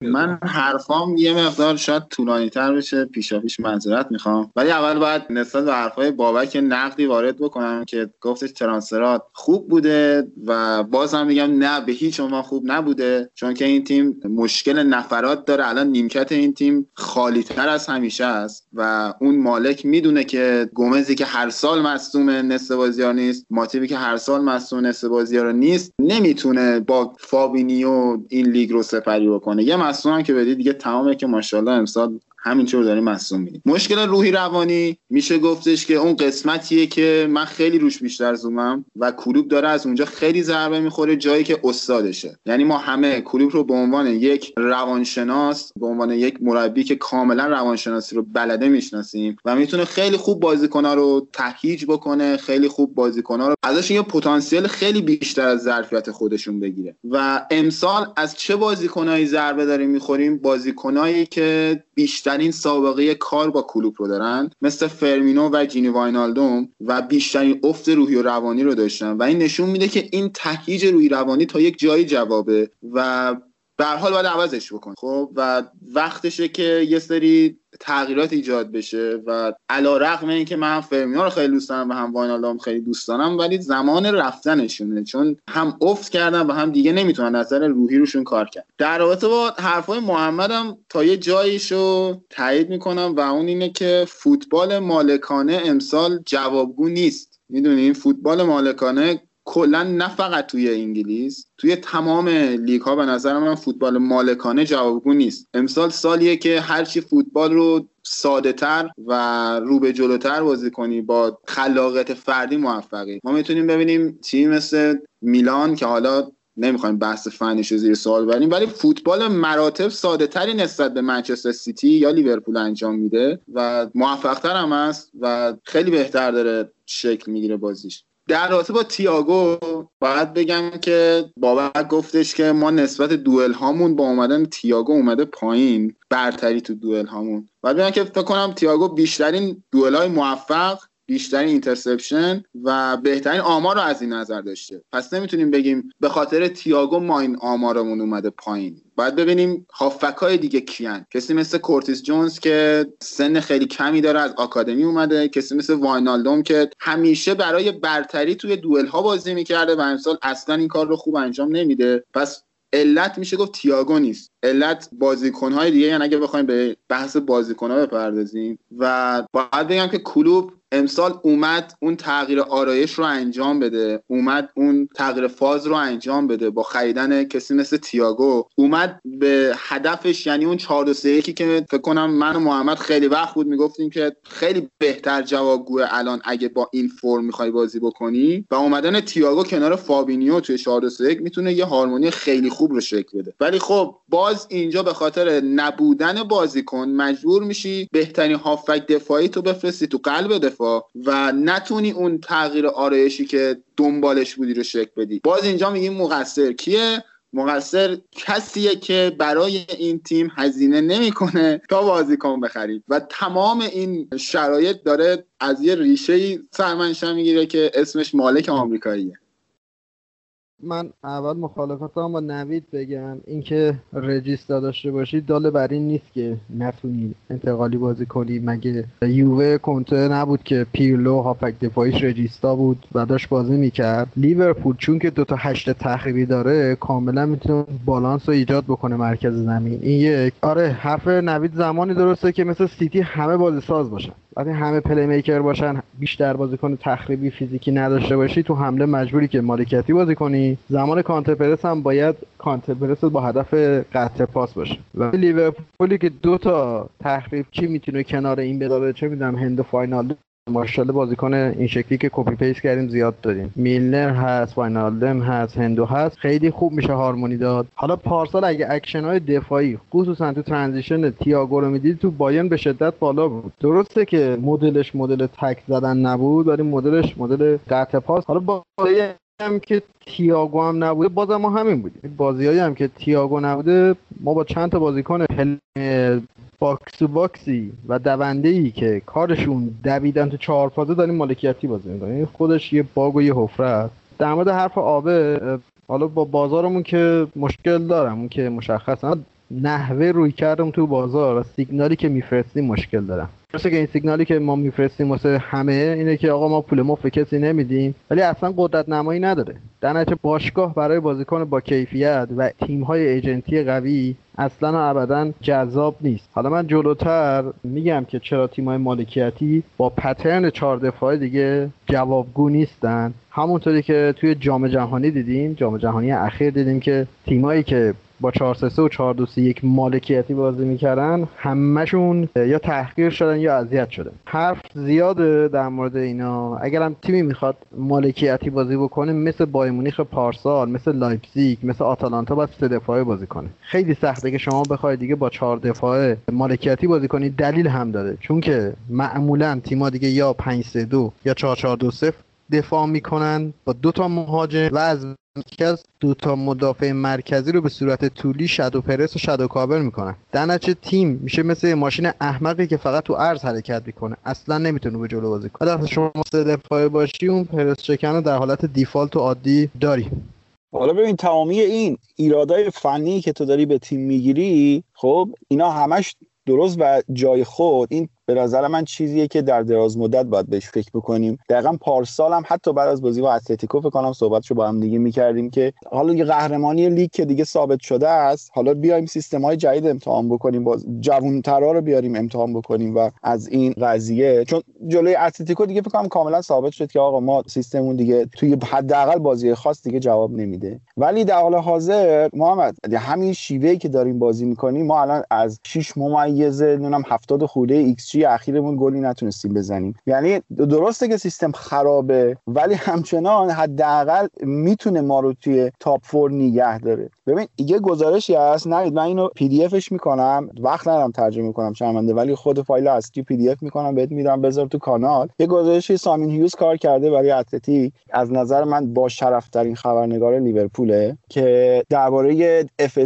من حرفام یه مقدار شاید طولانی تر بشه پیشا پیش معذرت می‌خوام. ولی اول باید نسبت به حرفای بابک نقدی وارد بکنم که گفتش transfer ات خوب بوده و بازم میگم نه به هیچ عنوان خوب نبوده. چون که این تیم مشکل نفرات داره. الان نیمکت این تیم خالی تر از همیشه است و اون مالک می‌دونه که گومزی که هر سال مصدوم نصف بازیا رو نیست ماتیپی که هر سال مصدوم نصف بازیا رو نیست نمی‌تونه با فابینیو این لیگ رو سپری بکنه. یه مصدوم که بدی دیگه تمامه که ماشاءالله امسال همینطور داریم مصدوم میدیم مشکل روحی روانی میشه گفتش که اون قسمتیه که من خیلی روش بیشتر زومم و کلوب داره از اونجا خیلی ضربه می‌خوره جایی که استادشه. یعنی ما همه کلوب رو به عنوان یک روانشناس به عنوان یک مربی که کاملا روانشناسی رو بلده می‌شناسیم و می‌تونه خیلی خوب بازیکن‌ها رو تهییج بکنه خیلی خوب بازیکن‌ها رو ازش یه پتانسیل خیلی بیشتر از ظرفیت خودشون بگیره. و امسال از چه بازیکنایی ضربه داریم می‌خوریم؟ بازیکنایی که بیشترین سابقه کار با کلوب رو دارن. مثل فرمینو و جینی واینالدوم و بیشترین افت روحی و روانی رو داشتن. و این نشون میده که این تهییج روحی روانی تا یک جایی جوابه و به حال باید عوضش بکن خب و وقتشه که یه سری تغییرات ایجاد بشه و علا رقم این که من هم فرمینا رو خیلی دوست دارم و هم واینالدام خیلی دوست دارم ولی زمان رفتنشونه. چون هم افت کردن و هم دیگه نمی‌تونن نظر روحی روشون کار کرد در رابطه با حرفای محمدم تا یه جاییشو تایید می‌کنم و اون اینه که فوتبال مالکانه امسال جوابگو نیست. می‌دونین فوتبال مالکانه کلا نه فقط توی انگلیس توی تمام لیگ ها به نظر من فوتبال مالکانه جوابگو نیست. امسال سالیه که هرچی فوتبال رو ساده تر و رو به جلوتر بازی کنی با خلاقیت فردی موفقی. ما می‌تونیم ببینیم تیم مثل میلان که حالا نمی‌خوایم بحث فنیش رو زیر سوال بریم ولی فوتبال مراتب ساده تری نسبت به منچستر سیتی یا لیورپول انجام میده و موفق تر هم است و خیلی بهتر داره شکل می‌گیره بازیش. در رابطه با تیاگو باید بگم که بابک گفتش که ما نسبت دوئل هامون با اومدن تیاگو اومده پایین برتری تو دوئل هامون. باید بگم که فکر کنم تیاگو بیشترین دوئل های موفق بیشترین interception و بهترین آمار رو از این نظر داشته. پس نمی‌تونیم بگیم به خاطر تیاگو ما این آمارمون اومده پایین. باید ببینیم هافبک های دیگه کیان. کسی مثل کورتیس جونز که سن خیلی کمی داره از آکادمی اومده. کسی مثل واینالدوم که همیشه برای برتری توی دوئل ها بازی می‌کرده و امسال اصلا این کار رو خوب انجام نمیده. پس علت میشه گفت تیاگو نیست. علت بازیکنهای دیگه یعنی اگه بخوایم به بحث بازیکنها بپردازیم و باید بگم که کلوب امسال اومد اون تغییر آرایش رو انجام بده اومد اون تغییر فاز رو انجام بده با خریدن کسی مثل تیاگو اومد به هدفش یعنی اون 4 2 که فکر کنم من و محمد خیلی وقت بود می‌گفتیم که خیلی بهتر جوابگوه الان اگه با این فرم می‌خوای بازی بکنی و اومدن تییاگو کنار فابینیو توی 4 2 می‌تونه یه هارمونی خیلی خوب رو شکل بده. ولی خب باز اینجا به خاطر نبودن بازیکن مجبور میشی بهترین هافک دفاعی تو بفرستی تو قلب دفاع و نتونی اون تغییر آرایشی که دنبالش بودی رو شکل بدی. باز اینجا میگیم مقصر کیه؟ مقصر کسیه که برای این تیم هزینه نمی‌کنه تا بازیکن بخرید. و تمام این شرایط داره از یه ریشه سرمنشا می‌گیره که اسمش مالک آمریکاییه. من اول مخالفتم با نوید بگم اینکه regista داشته باشی دال بر این نیست که نتونی انتقالی بازی کنی. مگه یووه کنته نبود که پیرلو هافبک دفاعیش regista بود و داشت بازی می‌کرد؟ لیورپول چون که دوتا هشت تخریبی داره کاملا می‌تونه بالانس رو ایجاد بکنه مرکز زمین. این یک. آره حرف نوید زمانی درسته که مثل سیتی همه بازی ساز باشن. وقتی همه playmaker باشن بیشتر بازیکن تخریبی فیزیکی نداشته باشی تو حمله مجبوری که مالکیتی بازی کنی. زمان counter press هم باید counter press با هدف قطع پاس باشه. و لیورپولی که دو تا تخریب چی می‌تونه کنار این بداره چه می‌دونم هند فاینال ماشاءالله بازیکن این شکلی که copy paste کردیم زیاد داریم. میلنر هست واینالدم هست هندو هست. خیلی خوب میشه هارمونی داد. حالا پارسال اگه اکشن های دفاعی خصوصا تو transition تییاگو رو می‌دید تو بایرن به شدت بالا بود. درسته که مدلش مدل تک زدن نبود ولی مدلش مدل قطع پاس. حالا با هم که تییاگو هم نبوده بازم ما همین بودیم. بازیایی هم که تییاگو نبوده ما با چند تا بازیکن box box ی و دونده ای که کارشون دویدن تو چهار فازه داریم مالکیتی بازی می‌کنیم. خودش یه bug و یه حفره است. در مورد حرف عابد حالا با بازارمون که مشکل دارم اون که مشخصه نحوه رویکردم تو بازار. سیگنالی که میفرستیم مشکل دارم. درسته که این سیگنالی که ما میفرستیم واسه همه اینه که آقا ما پول مفت کسی نمیدیم ولی اصلا قدرت نمایی نداره. در باشگاه برای بازیکن با کیفیت و تیم های agent ی قوی اصلا و ابدا جذاب نیست. حالا من جلوتر میگم که چرا تیم های مالکیتی با pattern چهار دفاعه دیگه جوابگو نیستن. همونطوری که توی جام جهانی دیدیم جام جهانی اخیر دیدیم که تیمایی که با 4 3 و 4 2 3 1 مالکیتی بازی می‌کردن. همشون یا تحقیر شدن یا اذیت شدن. حرف زیاده در مورد اینا. اگرم تیمی می‌خواد مالکیتی بازی بکنه مثل بایرن مونیخ پارسال مثل لایپزیگ مثل آتالانتا باید سه دفاعه بازی کنه. خیلی سخته که شما بخواید دیگه با چهار دفاعه مالکیتی بازی کنید دلیل هم داره. چون که معمولا تیما دیگه یا 5 3 2 یا 4 4 2 0 دفاع می‌کنن. با دو تا مهاجم و از مرکز دو تا مدافع مرکزی رو به صورت طولی shadow press و shadow cover می‌کنن در نتیجه تیم میشه مثل ماشین احمقی که فقط تو عرض حرکت می‌کنه. اصلا نمی‌تونه به جلو بازی کنه. وقتی شما سه دفاعه باشی اون پرس چکن رو در حالت default و عادی داری. حالا ببین تمامی این ایرادای فنی که تو داری به تیم می‌گیری خب اینا همش درست و جای خود. این به نظر من چیزیه که در دراز مدت باید بهش فکر بکنیم. دقیقا پارسال هم حتی بعد از بازی با اتلتیکو فکر کنم صحبتشو با هم دیگه می‌کردیم که حالا یه قهرمانی لیگ که دیگه ثابت شده است حالا بیایم سیستم های جدید امتحان بکنیم باز جوانترا رو بیاریم امتحان بکنیم و از این قضیه. چون جلوی اتلتیکو دیگه فکر کنم کاملا ثابت شد که آقا ما سیستممون دیگه توی حداقل بازی خاص دیگه جواب نمیده. ولی در حال حاضر محمد همین شیوهی که داریم بازی می‌کنیم ما الان از 6 ممیزه نمی‌دونم 70 خورده ایکس جی اخیرمون گلی نتونستیم بزنیم. یعنی درسته که سیستم خرابه ولی همچنان حداقل می‌تونه ما رو توی top four نگه داره. ببین یه گزارشی هست. نه من اینو PDF ش می‌کنم. وقت ندارم ترجمه کنم شرمنده ولی خود فایل اصلی PDF می‌کنم بهت میدم. بذار تو کانال. یه گزارشی سایمون هیوز کار کرده برای اتلتیک. از نظر من با شرف ترین خبرنگار لیورپوله که درباره FSG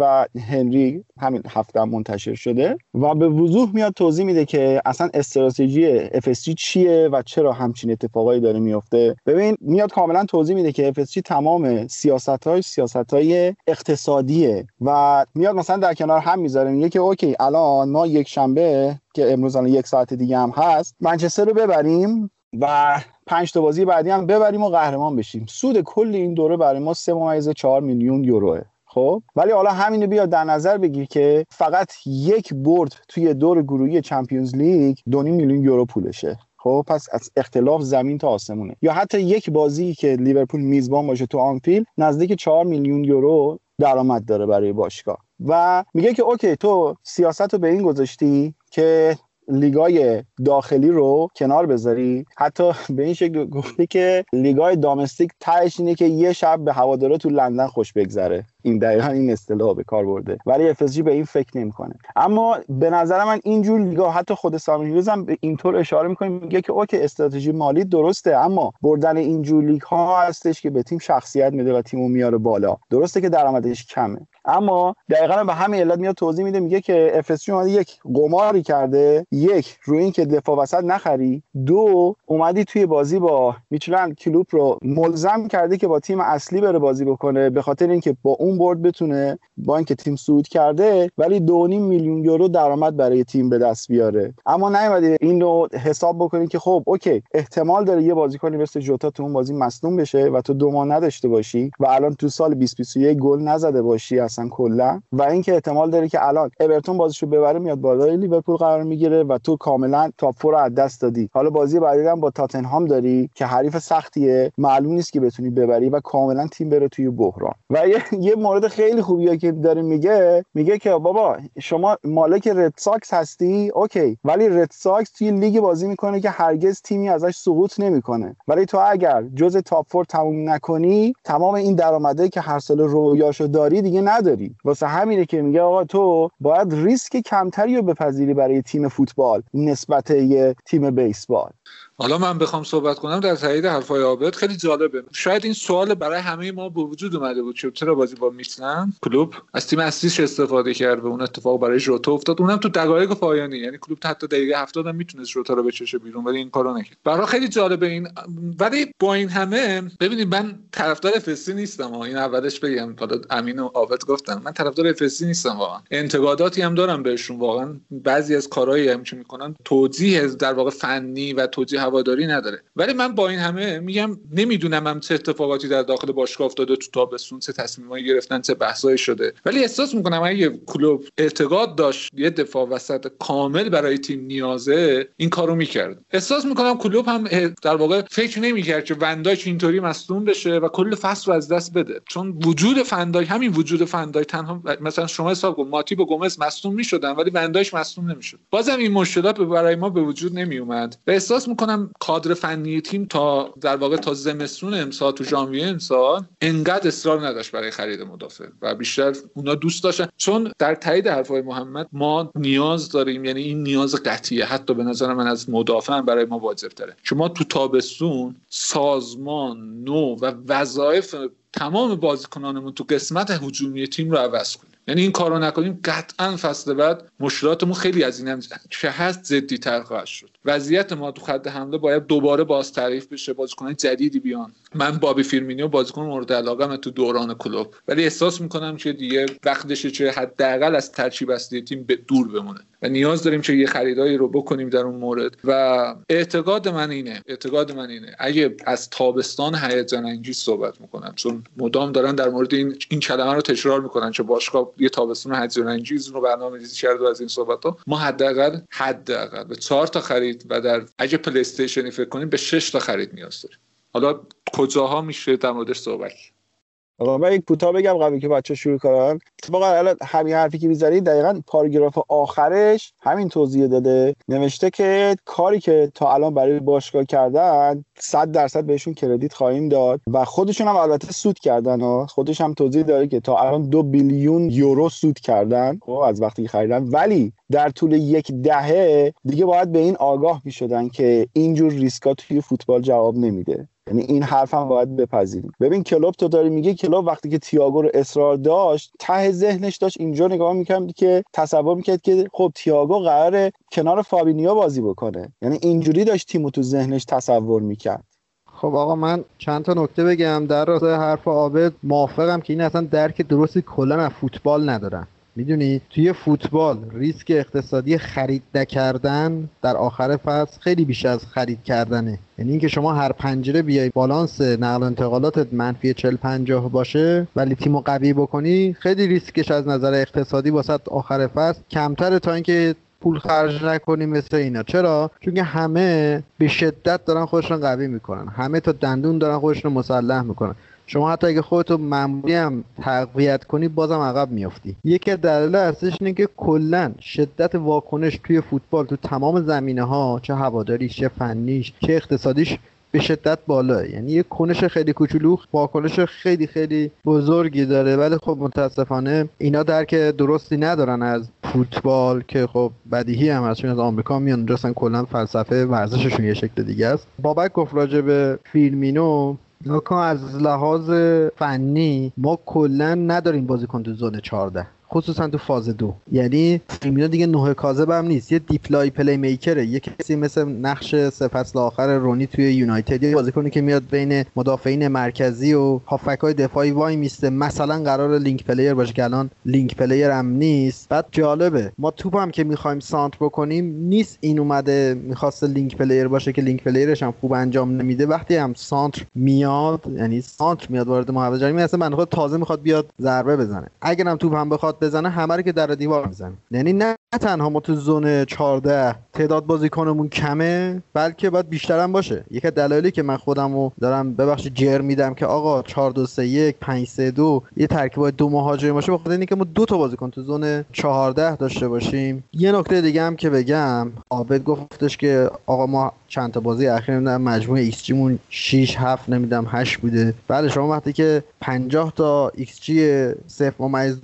و هنری همین هفته منتشر شده و به وضوح میاد توضیح میده که اصلا استراتژی FSG چیه و چرا همچین اتفاقایی داره میفته. ببین میاد کاملا توضیح میده که FSG تمام سیاست های سیاست های اقتصادیه و میاد مثلا در کنار هم می‌ذاره میگه که اوکی الان ما یک شنبه که امروز الان یک ساعت دیگه هم هست منچستر رو ببریم و پنج تا بازی بعدی هم ببریم و قهرمان بشیم. سود کل این دوره برای ما 3.4 میلیون یوروه. خب؟ ولی حالا همینو بیا در نظر بگیر که فقط یک برد توی دور گروهی Champions League 2 میلیون یورو پولشه. خب پس از اختلاف زمین تا آسمونه. یا حتی یک بازی که لیورپول میزبان باشه تو آنفیلد نزدیک 4 میلیون یورو درآمد داره برای باشگاه. و میگه که okay تو سیاست رو به این گذاشتی که لیگای داخلی رو کنار بذاری. حتی به این شکل گفته که لیگای domestic تهش اینه که یه شب به هوادارا تو لندن خوش بگذره. این دقیقا این اصطلاح به کار برده. ولی FSG به این فکر نمی‌کنه. اما به نظر من اینجور لیگا حتی خود سامی هم به اینطور اشاره می‌کنه میگه که okay استراتژی مالی درسته اما بردن اینجور لیگ ها هستش که به تیم شخصیت میده و تیمو میاره بالا. درسته که درآمدش کمه. اما دقیقا به همین علت میاد توضیح میده میگه که FSG اومده یک قماری کرده یک روی این که دفاع وسط نخری دو اومدی توی بازی با میچلند کلوب رو ملزم کرده که با تیم اصلی بره بازی بکنه به خاطر اینکه با اون برد بتونه با اینکه تیم صعود کرده ولی دو میلیون یورو درآمد برای تیم به دست بیاره. اما نیومدی این رو حساب بکنید که خب okay احتمال داره یه بازیکنی مثل جوتا تو اون بازی مصدوم بشه و تو دو ماه نداشته باشی و الان تو سال 2021 گل نزده باشی اصلا کلا و اینکه احتمال داره که الان اورتون بازیشو ببره میاد بالای لیورپول قرار می‌گیره و تو کاملا top four از دست دادی. حالا بازی بعدی هم با تاتنهام داری که حریف سختیه معلوم نیست که بتونی ببری و کاملا تیم بره توی بحران. و یه مورد خیلی خوبیه که داره میگه میگه که بابا شما مالک رد ساکس هستی؟ okay. ولی رد ساکس توی لیگ بازی می‌کنه که هرگز تیمی ازش سقوط نمی‌کنه. ولی تو اگر جز top four تموم نکنی تمام این درآمدی که هر سال رویاشو داری دیگه نداری. واسه همینه که میگه آقا تو باید ریسک کمتری رو بپذیری برای تیم فوتبال نسبت یه تیم بیسبال. حالا من بخوام صحبت کنم در تایید حرفای عابد خیلی جالبه. شاید این سوال برای همه ما به وجود اومده بود. چرا بازی با میتلن کلوب از تیم اصلیش استفاده کرد و اون اتفاق برای ژوتا افتاد. اونم تو دقایق پایانی. یعنی کلوب حتی دقیقه 70 هم می‌تونست ژوتا رو بچشه بیرون. ولی این کارو نکرد. برای خیلی جالبه این. ولی با این همه ببینید من طرفدار افسی نیستم این اولش بگم. حالا امین و عابد گفتن. من طرفدار افسی نیستم واقعا. انتقاداتی هم دارم بهشون. واقعا بعضی از کارهایی هم که می‌کنن توضیح در واقع فنی و توضیح هواداری نداره. ولی من با این همه میگم نمی‌دونم هم چه اتفاقاتی در داخل باشگاه افتاده تو تابستون چه تصمیمایی گرفتن چه بحثایی شده. ولی احساس می‌کنم اگه کلوب اعتقاد داشت یه دفاع وسط کامل برای تیم نیازه این کارو می‌کرد. احساس می‌کنم کلوب هم در واقع فکر نمی‌کرد که وندایک اینطوری مصدوم بشه و کل فصل رو از دست بده. چون وجود فندای همین وجود فندای تنها مثلا شما حساب کن ماتی و گومز مصدوم می‌شدن ولی وندایش مصدوم نمی‌شد. بازم این مشکلات برای ما به وجود نمیومد و احساس می‌کنم کادر فنی تیم تا در واقع تا زمستون امسال تو ژانویه امسال انقدر اصرار نداشت برای خرید مدافع و بیشتر اونا دوست داشتن. چون در تایید حرفای محمد ما نیاز داریم یعنی این نیاز قطعیه. حتی به نظر من از مدافع برای ما واجب تره شما تو تابستون سازمان نو و وظایف تمام بازیکنانمون تو قسمت هجومی تیم رو عوض یعنی این کارو نکنیم قطعا فصل بعد مشکلاتمون خیلی از این که هست جدی تر خواهد شد. وضعیت ما تو خط حمله باید دوباره باز تعریف بشه بازیکن جدیدی بیان. من بابی فیرمینیو بازیکن مورد علاقه تو دوران کلوب. ولی احساس می‌کنم که دیگه وقتشه چه حداقل از ترکیب اصلی تیم به دور بمونه. و نیاز داریم که یه خریدایی رو بکنیم در اون مورد. و اعتقاد من اینه اعتقاد من اینه اگه از تابستان هیجان انگیز صحبت می‌کنم چون مدام دارن در مورد این این کلمه رو تکرار می‌کنن که باشگاه یه تابستان هیجان انگیز رو برنامه‌ریزی کرده از این صحبت ها ما حداقل حداقل به چهار تا خرید و در اگه پلی استیشنی فکر کنیم به 6 تا خرید نیاز داریم. حالا کجاها میشه در موردش صحبت؟ آقا من یک کوتاه بگم قبل که بچه شروع کنن. اتفاقا الان همین حرفی که می‌زنی دقیقا پاراگراف آخرش همین توضیح داده. نوشته که کاری که تا الان برای باشگاه کردن 100 درصد بهشون کردیت خواهیم داد و خودشون هم البته سود کردن ها. خودش هم توضیح داره که تا الان دو بیلیون یورو سود کردن. خب از وقتی خریدن. ولی در طول یک دهه دیگه باید به این آگاه می که اینجور ریسکا توی فوتبال جواب نمیده. یعنی این حرف هم باید بپذیریم. ببین کلوب تو داری میگه کلوب وقتی که تییاگو رو اصرار داشت ته ذهنش داشت اینجا نگاه می‌کرد که تصور می‌کرد که خب تیاگو قراره کنار فابینیو بازی بکنه. یعنی اینجوری داشت تیمو تو ذهنش تصور می‌کرد. خب آقا من چند تا نکته بگم. در راستای حرف عابد موافقم که این اصلا درک درستی کلا از فوتبال ندارن می‌دونی توی فوتبال ریسک اقتصادی خرید نکردن در آخر فصل خیلی بیش از خرید کردنه. یعنی اینکه شما هر پنجره بیای بالانس نقل و انتقالات منفی 40 50 باشه ولی تیمو قوی بکنی خیلی ریسکش از نظر اقتصادی واسه آخر فصل کمتره تا اینکه پول خرج نکنی مثل اینا. چرا؟ چون همه به شدت دارن خودشون قوی می‌کنن. همه تا دندون دارن خودشون مسلح می‌کنن. شما حتی اگه خودتو معمولی هم تقویت کنی بازم عقب میافتی. یکی از دلایل اصلیش اینه که کلا شدت واکنش توی فوتبال تو تمام زمینه ها چه هواداریش چه فنیش چه اقتصادیش به شدت بالا یعنی یه کنش خیلی کوچولو واکنش خیلی خیلی بزرگی داره ولی خب متاسفانه اینا درک درستی ندارن از فوتبال که خب بدیهی هم از از آمریکا میان اونجا کلا فلسفه ورزششون یه شکل دیگه است. بابک گفت راجع به فیلمینو نکن از لحاظ فنی ما کلا نداریم بازیکن تو zone 14 خصوصا تو phase دو. یعنی فیرمینو دیگه نه کاذب هم نیست. یه deep-lying playmaker ـه یه کسی مثل نقش سال آخر رونی توی یونایتد یه بازیکنی که میاد بین مدافعین مرکزی و های دفاعی وای میسته. مثلا قرار link player باشه که الان link player هم نیست. بعد جالبه. ما توپ هم که می‌خوایم سانتر بکنیم نیست این اومده می‌خواست link player باشه که link player ش هم خوب انجام نمیده. وقتی هم سانتر میاد یعنی سانتر میاد وارد محوطه جریمه اصلا من تازه می‌خواد بیاد ضربه بزنه. اگرم توپ هم بخواد بزنه همه رو که در دیوار می‌زنه. یعنی نه تنها ما تو zone 14 تعداد بازیکنمون کمه بلکه باید بیشتر هم باشه از دلایلی که من خودمو دارم ببخشید جر میدم که آقا 4 2 3 1 5 3 2 یه ترکیب دو مهاجم باشه بخاطر اینکه ما دو تا بازیکن تو zone 14 داشته باشیم. یه نکته دیگه هم که بگم عابد گفتش که آقا ما چند تا بازی اخیر نمی‌دونم مجموع ایکس جی مون 6 7 نمی‌دونم 8 بوده. بله شما وقتی که 50 تا ایکس جی 0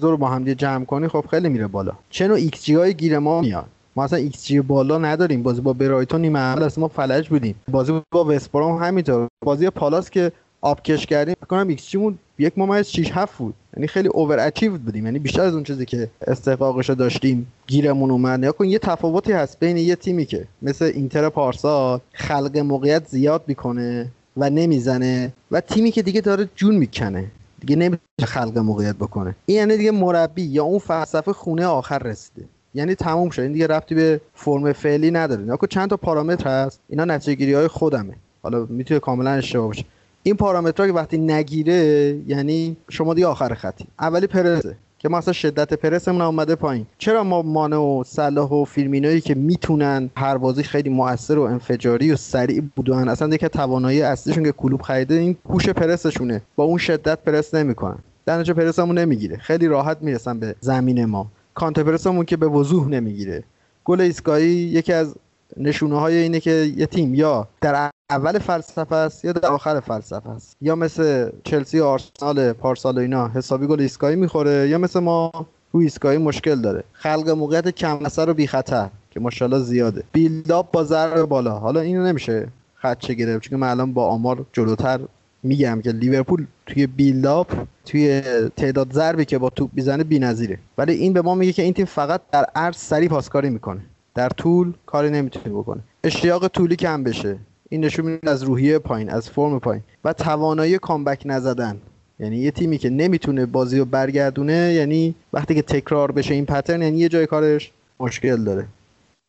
رو با هم جمع کنی خب خیلی میره بالا. چه نوع ایکس جی گیر ما میاد. ما اصلا ایکس جی بالا نداریم. بازی با برایتون نیمه اول اصلا ما فلج بودیم. بازی با وستبروم همینطور. بازی پالاس که آبکش کردیم فکر کنم ایکس مون یک ممیز 6 7 بود. یعنی خیلی overachieve بودیم. یعنی بیشتر از اون چیزی که استحقاقش داشتیم گیرمون اومد. لیکن یه تفاوتی هست بین یه تیمی که مثل اینتر پارسال خلق موقعیت زیاد می‌کنه و نمی‌زنه و تیمی که دیگه داره جون می‌کنه. دیگه نمی‌تونه خلق موقعیت بکنه. این یعنی دیگه مربی یا اون فلسفه خونه آخر رسیده. یعنی تموم شد. این دیگه رفتی به فرم فعلی نداره. یا چند تا پارامتر هست اینا نتیجه گیری های خودمه. حالا می‌تونه کاملا اشتباه باشه. این پارامترها که وقتی نگیره یعنی شما دیگه آخر خطی. اولی پرسه که ما اصلا شدت پرسمون اومده پایین. چرا ما مانه و صلاح و فیلمینایی که می‌تونن پروازی خیلی موثر و انفجاری و سریع بودن اصلا دیگه توانایی اصلیشون که کلوب خریده این کوش پرسشونه. با اون شدت پرس نمی‌کنن. در نتیجه پرسمون نمی‌گیره. خیلی راحت می‌رسن به زمین ما. counter press مون که به وضوح نمی‌گیره. گل ایستگاهی یکی از نشونه های اینه که یه تیم یا در اول فلسفه است یا در آخر فلسفه است. یا مثل چلسی و آرسنال پارسال و اینا حسابی گل ایستگاهی می‌خوره یا مثل ما روی ایستگاهی مشکل داره. خلق موقعیت کم اثر و بی خطر که ماشاءالله زیاده. build-up با ضریب بالا. حالا اینو نمیشه خدشه گرفت چون من الان با آمار جلوتر میگم که لیورپول توی بیلداپ توی تعداد ضربی که با توپ می‌زنه بی‌نظیره. ولی این به ما میگه که این تیم فقط در عرض سری پاسکاری می‌کنه. در طول کاری نمی‌تونه بکنه. اشتیاق طولی کم بشه. این نشون میده از روحیه پایین از فرم پایین و توانایی کامبک نزدن. یعنی یه تیمی که نمی‌تونه بازی رو برگردونه یعنی وقتی که تکرار بشه این پترن یعنی یه جای کارش مشکل داره.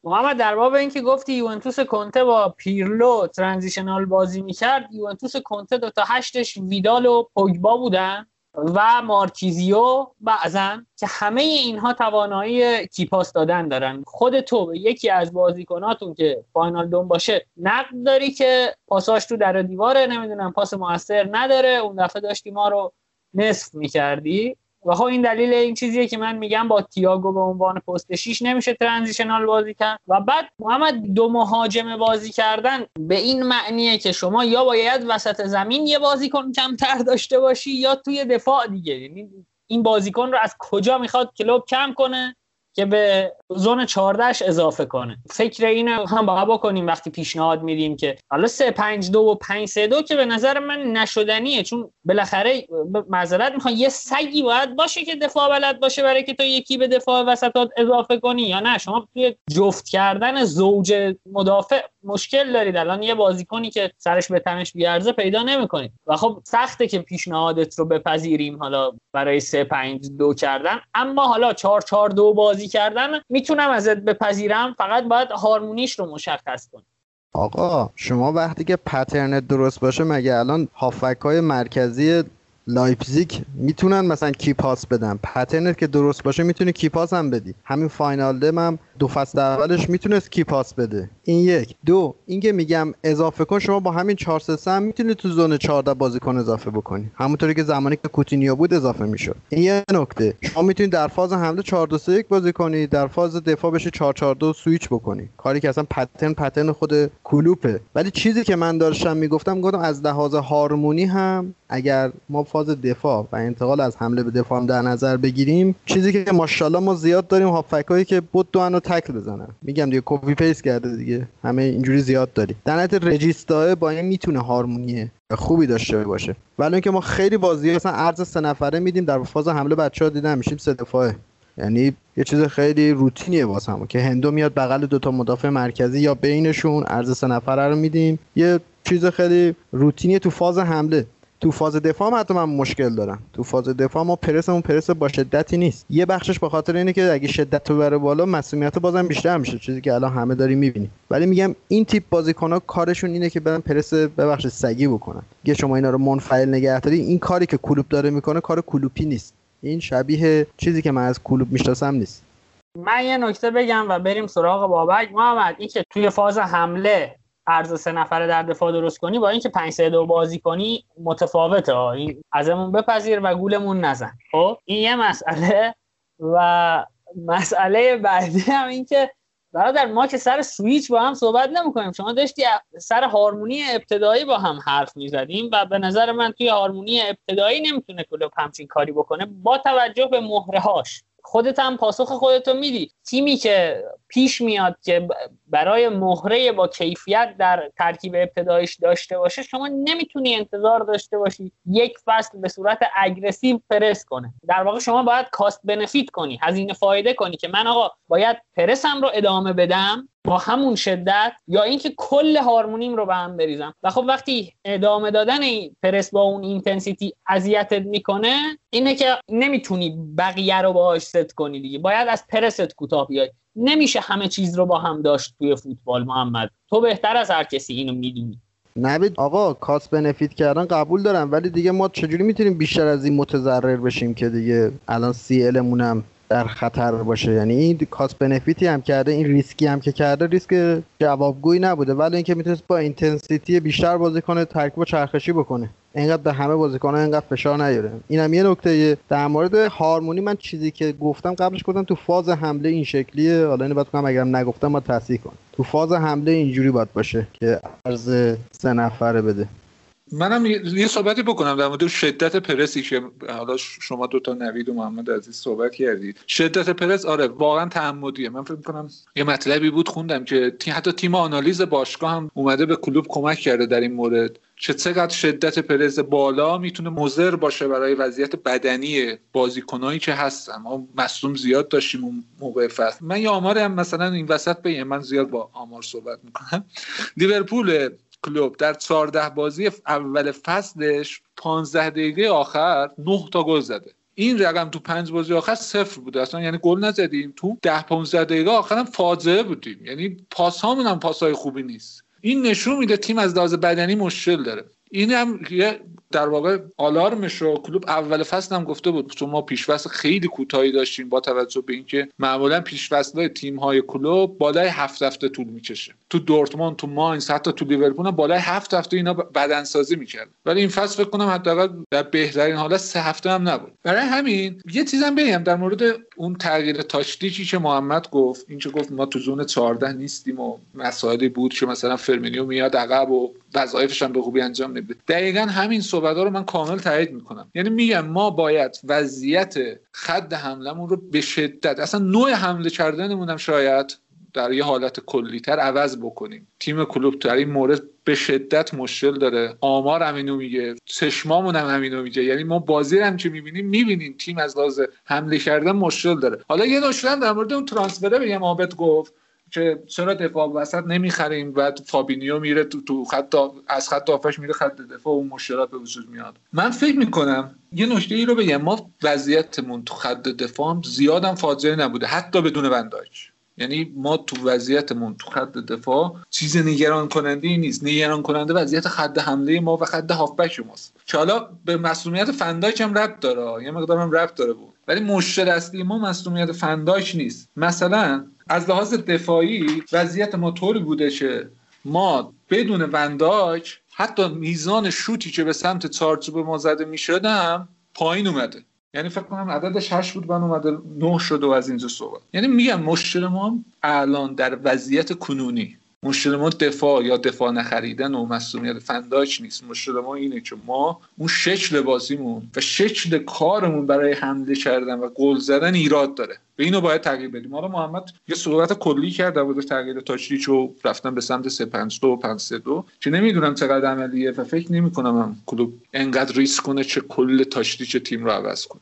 محمد در باب اینکه گفتی یوونتوس کنته با پیرلو ترانزیشنال بازی می‌کرد یوونتوس کنته دو تا هشتش ویدال و پوگبا بودن و مارکیزیو بعضا که همه اینها توانایی کیپاس دادن دارن. خود تو به یکی از بازیکناتون که فاینال دوم باشه نقد داری که پاساش تو در دیواره؟ نمی‌دونم پاس موثر نداره. اون دفعه داشتی ما رو نصف می‌کردی. و خب این دلیل این چیزیه که من میگم با تییاگو به عنوان پست 6 نمیشه ترانزیشنال بازی کرد. و بعد محمد دو مهاجم بازی کردن به این معنیه که شما یا باید وسط زمین یه بازیکن کمتر داشته باشی یا توی دفاع دیگه. یعنی این بازیکن رو از کجا می‌خواد کلوب کم کنه؟ که به زون 14 اضافه کنه. فکر اینو هم باید بکنیم وقتی پیشنهاد میدیم که حالا 3 5 2 و 5 3 2 که به نظر من نشدنیه. چون بالاخره معذرت می‌خوام یه سگی باید باشه که دفاع بلد باشه برای که تو یکی به دفاع وسطات اضافه کنی یا نه. شما توی جفت کردن زوج مدافع مشکل دارید. الان یه بازیکنی که سرش به تنش بیارزه پیدا نمی‌کنید و خب سخته که پیشنهادت رو بپذیریم حالا برای 3 5 2 کردن. اما حالا 4 4 2 بازی کردن می‌تونم ازت بپذیرم فقط باید هارمونیش رو مشخص کنی آقا شما وقتی که pattern ت درست باشه مگه الان هافبک های مرکزی لایپزیگ می‌تونن مثلا key pass بدن. pattern ت که درست باشه می‌تونی key pass هم بدی. همین واینالدوم هم دو فصل اولش می‌تونست key pass بده. این یک. دو اینکه میگم اضافه کن شما با همین 4 3 هم می‌تونی تو zone 14 بازیکن اضافه بکنی. همونطوری که زمانی که کوتینیو بود اضافه می‌شد. این یه نکته. شما می‌تونید در فاز حمله 4 2 3 1 بازی کنی در فاز دفاع بشه 4 4 2 سویچ بکنی. کاری که اصلا pattern pattern خود کلوپه. ولی چیزی که من داشتم می‌گفتم گفتم از لحاظ هارمونی هم اگر ما فاز دفاع و انتقال از حمله به دفاع در نظر بگیریم. چیزی که ماشاءالله ما زیاد داریم هافبکایی که بدوئن و تکل بزنن. میگم دیگه copy paste کرده دیگه. همه اینجوری زیاد داریم. در نهایت regista با این می‌تونه هارمونی خوبی داشته باشه. ولی اینکه ما خیلی بازی مثلا عرض سه نفره میدیم در فاز حمله بچه‌ها دیدن میشیم سه دفاعه یعنی یه چیز خیلی روتینیه واسه همون که هندو میاد بغل دوتا مدافع مرکزی یا بینشون عرض سه نفره رو میدیم. یه چیز خیلی روتینیه تو فاز حمله. تو فاز دفاع هم حتی من مشکل دارم تو فاز دفاع ما پرسمون پرس با شدتی نیست. یه بخشش به خاطر اینه که اگه شدت رو بره بالا مسئولیت بازم بیشتر میشه چیزی که الان همه داریم می‌بینیم. ولی میگم این تیپ بازیکن‌ها کارشون اینه که برن پرس ببخشید سگی بکنن. اگه شما اینا رو منفعل نگه داری این کاری که کلوب داره می‌کنه کار کلوپی نیست. این شبیه چیزی که من از کلوب می‌شناسم نیست. من یه نکته بگم و بریم سراغ بابک محمد. این که توی فاز حمله ارز سه نفره در دفاع درست کنی با اینکه 5 3 2 بازی کنی متفاوته. این ازمون بپذیر و گولمون نزن. خب؟ این یه مسئله. و مسئله بعدی هم این که برادر ما که سر سویچ با هم صحبت نمی‌کنیم. شما داشتی سر هارمونی ابتدایی با هم حرف می‌زدیم و به نظر من توی هارمونی ابتدایی نمی‌تونه کلوپ همچین کاری بکنه. با توجه به مهره هاش خودت هم پاسخ خودتو میدی. تیمی که پیش میاد که برای مهره با کیفیت در ترکیب ابتدایش داشته باشه شما نمی‌تونی انتظار داشته باشی یک فصل به صورت aggressive پرس کنه. در واقع شما باید cost benefit کنی هزینه فایده کنی که من آقا باید پرسم رو ادامه بدم با همون شدت یا اینکه کل هارمونیم رو به هم بریزم. و خب وقتی ادامه دادن این پرس با اون intensity اذیتت می‌کنه اینه که نمی‌تونی بقیه رو باهاش ست کنی دیگه. باید از پرست کوتاه بیای. نمیشه همه چیز رو با هم داشت توی فوتبال محمد. تو بهتر از هر کسی اینو می‌دونی. ببین آقا cost benefit کردن قبول دارم ولی دیگه ما چجوری می‌تونیم بیشتر از این متضرر بشیم که دیگه الان سهمیه در خطر باشه. یعنی این cost benefit ی هم کرده این ریسکی هم که کرده ریسک جوابگویی نبوده. ولی اینکه می‌تونست با intensity بیشتر بازی کنه ترکیب چرخشی بکنه. اینقدر به همه بازیکن اینقدر فشار نیاره. اینم یه نکته در مورد هارمونی من چیزی که گفتم قبلش گفتم تو فاز حمله این شکلیه. حالا اینو باید کنم اگرم نگفتم ما تصحیح کن تو فاز حمله اینجوری باید باشه که عرض سه نفره بده. منم یه صحبتی بکنم در مورد شدت پرسی که حالا شما دوتا نوید و محمد عزیز صحبت کردید. شدت پرس آره واقعا تعمدیه. من فکر می‌کنم یه مطلبی بود خوندم که حتی تیم آنالیز باشگاه هم اومده به کلوب کمک کرده در این مورد. چه چقدر شدت پرز بالا می‌تونه مضر باشه برای وضعیت بدنی بازیکنایی که هستن. ما مصدوم زیاد داشتیم اون موقع فصل. من یه آمار هم مثلا این وسط بگم. من زیاد با آمار صحبت می‌کنم. لیورپول کلوب در 14 بازی اول فصلش 15 دقیقه آخر 9 تا گل زده. این رقم تو پنج بازی آخر صفر بوده. اصلا یعنی گل نزدیم. تو 10 15 دقیقه آخرم فاجعه بودیم. یعنی پاس هامون هم پاسای خوبی نیست. این نشون میده تیم از لحاظ بدنی مشکل داره. این هم یه در واقع آلارمش رو کلوب اول فصل هم گفته بود. چون ما پیشفصل خیلی کوتاهی داشتیم با توجه به اینکه معمولا پیشفصل تیم های کلوب بالای هفت هفته طول می‌کشه. تو دورتموند تو ماینز حتی تو لیورپول هم بالای هفت هفته اینا بدنسازی می‌کرد ولی این فصل فکر کنم حداقل در بهترین حالت سه هفته هم نبود. برای همین یه چیزم بگم در مورد اون تغییر تاکتیکی که محمد گفت این که گفت ما تو زون 14 نیستیم و مسائلی بود که مثلا فرمینیو میاد عقب و وظایفش هم به خوبی انجام نمیده. دقیقا همین صحبت رو من کامل تایید می‌کنم. یعنی میگم ما باید وضعیت خط حملمون رو به شدت اصلا نوع حمله کردنمون هم شاید در یه حالت کلیتر عوض بکنیم. تیم کلوب در این مورد به شدت مشکل داره. آمار همینو میگه چشمامون هم همینو میگه. یعنی ما بازی هم که می‌بینیم می‌بینیم تیم از لحاظ حمله کردن مشکل داره. حالا یه نکته در مورد اون ترانسفره بگم عابد گفت. که چرا دفاع وسط نمی‌خریم بعد فابینیو میره تو تو خط از خط آفش میره خط دفاع و مشکلات به وجود میاد. من فکر می‌کنم یه نکته ای رو بگم. ما وضعیتمون تو خط دفاع زیادم فاجعه نبوده حتی بدون ونداج یعنی ما تو وضعیتمون تو خط دفاع چیز نگران کننده ای نیست. نگران کننده وضعیت خط حمله ما و خط هافبک ماست که حالا به مسئولیت فندایک هم ربط داره. یه مقدارم ربط داره بود. ولی مشکل اصلی ما مسئولیت فندایک نیست. مثلا از لحاظ دفاعی وضعیت ما طوری بوده که ما بدون ونداک حتی میزان شوتی که به سمت چارچوب ما زده می‌شدم پایین اومده. یعنی فکر کنم عددش هشت بود من اومده نه شد و از اینجا صحبت. یعنی میگم مشکل ما الان در وضعیت کنونی. مشکل ما دفاع یا دفاع نخریدن و مسئولیت فنداش نیست. مشکل ما اینه که ما اون شکل بازیمون و شکل کارمون برای حمله کردن و گل زدن ایراد داره. به اینو باید تغییر بدیم. حالا محمد یه صحبت کلی کرد در مورد تغییر تاچریچ و رفتن به سمت 352 و 532 که نمی‌دونم چقدر عملیه و فکر نمی کنم کلوب انقدر ریسک کنه چه کل تاچریچ تیم رو عوض کنه.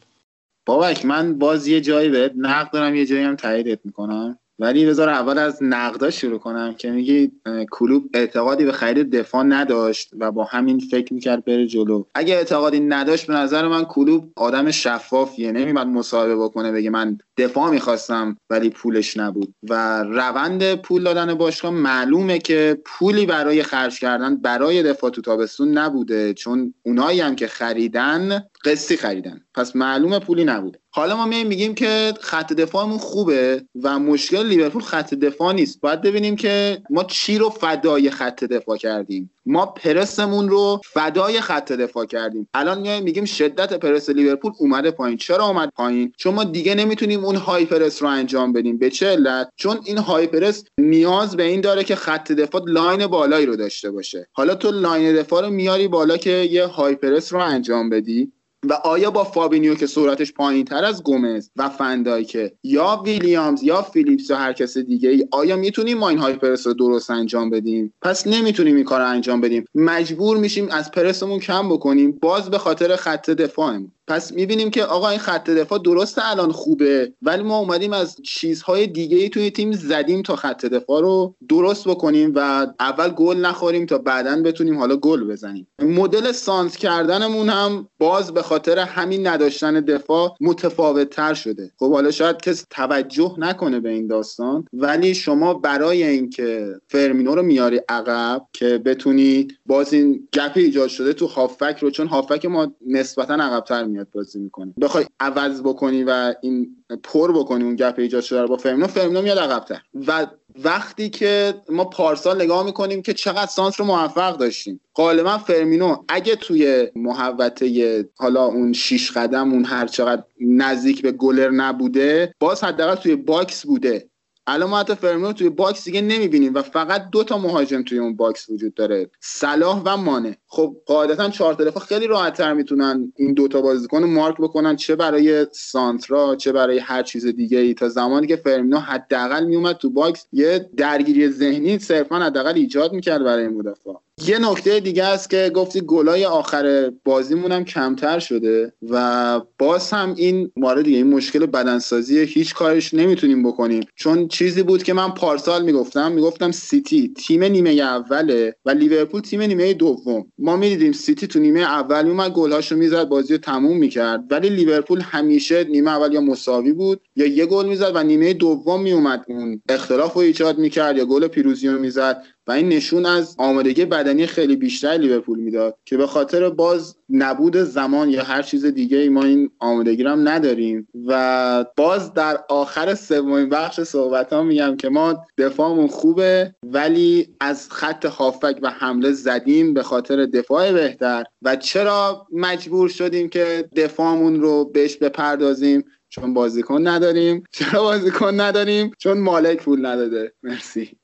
بابک من باز یه جایی بهت نقد دارم یه جایی هم تاییدت می‌کنم. ولی بذار اول از نقدا شروع کنم که میگی کلوب اعتقادی به خرید دفاع نداشت و با همین فکر می‌کرد بره جلو. اگه اعتقادی نداشت به نظر من کلوب آدم شفافیه. نمیمد مصاحبه بکنه بگه من دفاع می‌خواستم ولی پولش نبود. و روند پول دادن باشگاه معلومه که پولی برای خرج کردن برای دفاع تو تابستون نبوده. چون اونایی هم که خریدن قسطی خریدن. پس معلومه پولی نبوده حالا ما میگیم که خط دفاعمون خوبه و مشکل لیورپول خط دفاع نیست. باید ببینیم که ما چی رو فدای خط دفاع کردیم. ما پرسمون رو فدای خط دفاع کردیم. الان میایم میگیم شدت پرس لیورپول اومده پایین. چرا اومد پایین؟ چون ما دیگه نمی‌تونیم اون high press رو انجام بدیم. به چه علت؟ چون این high press نیاز به این داره که خط دفاع line بالایی رو داشته باشه. حالا تو line دفاع رو میاری بالا که یه high press رو انجام بدی؟ و آیا با فابینیو که سرعتش پایین تر از گومز و فندایکه یا ویلیامز یا فیلیپس یا هر کس دیگه ای آیا می‌تونیم ما این high press رو درست انجام بدیم؟ پس نمی‌تونیم این کار رو انجام بدیم. مجبور میشیم از پرسمون کم بکنیم. باز به خاطر خط دفاعمون. پس می‌بینیم که آقا این خط دفاع درسته الان خوبه ولی ما اومدیم از چیزهای دیگه ای توی تیم زدیم تا خط دفاع رو درست بکنیم و اول گل نخوریم تا بعدا بتونیم حالا گل بزنیم. مدل سانس کردنمون هم باز به خاطر همین نداشتن دفاع متفاوت تر شده. خب حالا شاید کسی توجه نکنه به این داستان ولی شما برای اینکه فرمینو رو میاری عقب که بتونی باز این گپ ایجاد شده تو هافک رو چون هافک ما نسبتا عقبتر میاد بازی می‌کنه. بخوای عوض بکنی و این پر بکنی اون gap ایجاد شده رو با فرمینو فرمینو میاد عقبتر. و وقتی که ما پارسال نگاه می‌کنیم که چقدر سانتر رو موفق داشتیم. غالبا فرمینو اگه توی محوطه حالا اون شیش قدم اون هر چقدر نزدیک به گلر نبوده باز حداقل توی box بوده. الان ما حتی فرمینو توی box دیگه نمی‌بینیم و فقط دو تا مهاجم توی اون box وجود داره. صلاح و مانه خب قاعدتا چهار دفاع خیلی راحتتر می‌تونن این دوتا بازیکن مارک بکنن چه برای سانترا چه برای هر چیز دیگه ای تا زمانی که فرمینو حداقل میومد تو box یه درگیری ذهنی صرفا حداقل ایجاد می‌کرد برای مدافع. یه نکته دیگه است که گفتی گلای آخر بازیمون هم کمتر شده و باز هم این مورد دیگه این مشکل بدنسازی هیچ کارش نمی‌تونیم بکنیم. چون چیزی بود که من پارسال می‌گفتم می‌گفتم سیتی تیم نیمه اوله و لیورپول تیم نیمه دوم. ما می‌دیدیم سیتی تو نیمه اول میومد گلهاشو می‌زد بازی رو تموم می‌کرد. ولی لیورپول همیشه نیمه اول یا مساوی بود یا یه گل می‌زد و نیمه دوم میومد اون اختلاف رو ایجاد می‌کرد یا گل پیروزی رو می‌زد. و این نشون از آمادگی بدنی خیلی بیشتر لیورپول می‌داد که به خاطر باز نبود زمان یا هر چیز دیگه ای ما این آمادگی رو هم نداریم. و باز در آخر سومین بخش صحبت ها میگم که ما دفاعمون خوبه ولی از خط هافک و حمله زدیم به خاطر دفاع بهتر. و چرا مجبور شدیم که دفاعمون رو بهش بپردازیم؟ چون بازیکن نداریم. چرا بازیکن نداریم؟ چون مالک پول نداده. مرسی.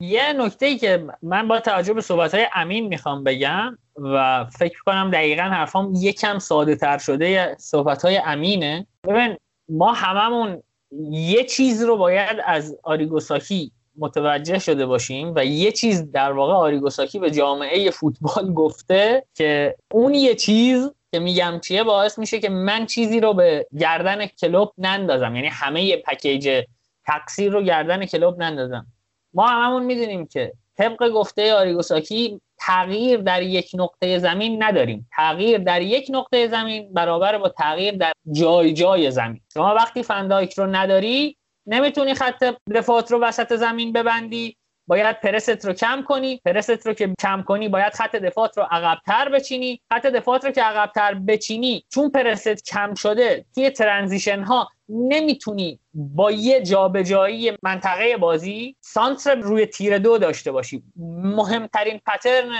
یه نکته ای که من با توجه به صحبت های امین می‌خوام بگم و فکر کنم دقیقا حرفام یکم ساده تر شده صحبت های امینه. ببین ما هممون یه چیز رو باید از آریگوساکی متوجه شده باشیم و یه چیز در واقع آریگوساکی به جامعه فوتبال گفته که اون یه چیز که میگم چیه باعث میشه که من چیزی رو به گردن کلوب نندازم. یعنی همه پکیج تقصیر رو گردن کلوب نندازم. ما هممون می‌دونیم که طبق گفته آریگوساکی تغییر در یک نقطه زمین نداریم. تغییر در یک نقطه زمین برابر با تغییر در جای جای زمین. شما وقتی فندایک رو نداری نمی‌تونی خط دفاعت رو وسط زمین ببندی. باید پرست رو کم کنی پرست رو که کم کنی باید خط دفاعت رو عقبتر بچینی. خط دفاعت رو که عقبتر بچینی چون پرست کم شده توی transition ها نمی‌تونی با یه جابجایی منطقه بازی سانتر روی تیر دو داشته باشی. مهمترین pattern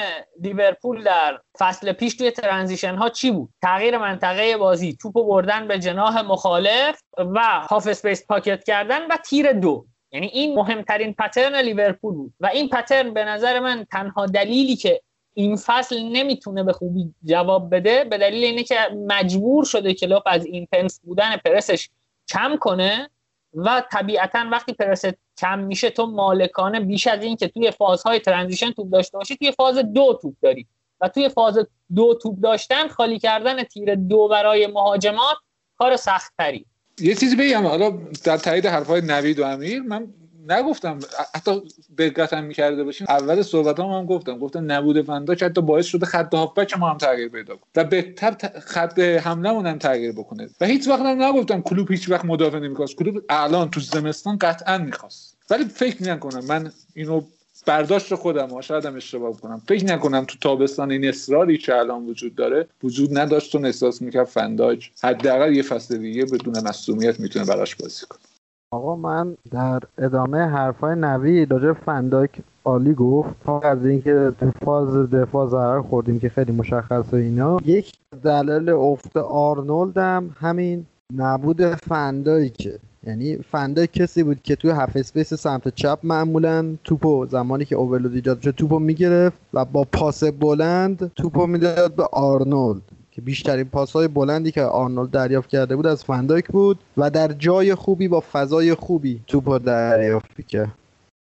لیورپول در فصل پیش توی transition ها چی بود؟ تغییر منطقه بازی توپ بردن به جناح مخالف و half space pocket کردن و تیر دو. یعنی این مهمترین pattern لیورپول بود. و این pattern به نظر من تنها دلیلی که این فصل نمی‌تونه به خوبی جواب بده به دلیل اینه که مجبور شده کلوب از intense بودن پرسش کم کنه و طبیعتا وقتی پرست کم میشه تو مالکانه بیش از این که توی فازهای transition توپ داشته باشی توی فاز دو توپ داری. و توی فاز دو توپ داشتن خالی کردن تیر دو برای مهاجمات کار سخت تری یه چیزی بگم. حالا در تایید حرفای نوید و امیر من نگفتم حتی دقتم می‌کرده باشیم اول صحبت هم, هم گفتم. گفتم نبود فنداش حتی باعث شده خط هافبک ما هم تغییر پیدا کنه و بهتر خط حمله هم تغییر بکنه. و هیچ وقت هم نگفتم کلوب هیچ وقت مدافع نمی‌خواست. کلوب الان تو زمستان قطعا می‌خواست. ولی فکر نکنم. من اینو برداشت خودم شاید هم اشتباه کنم. فکر نکنم تو تابستان این اصراری که الان وجود داره وجود نداشت و احساس می‌کرد فنداج حداقل یه فصل دیگه بدون مصومیت می‌تونه براش بازی کنه. آقا من در ادامه حرفای نوید راجع فن‌دایک عالی گفت. تا از اینکه تو فاز دفاع ضرر خوردیم که خیلی مشخصه اینا. یک دلیل افت آرنولد هم همین نبود فن‌دایکه یعنی فن‌دایک کسی بود که توی half space سمت چپ معمولا توپو زمانی که overload ایجاد شد توپو می‌گرفت و با پاس بلند توپو می‌داد به آرنولد که بیشترین پاسهای بلندی که آرنولد دریافت کرده بود از فن‌دایک بود و در جای خوبی با فضای خوبی توپو دریافت کرد.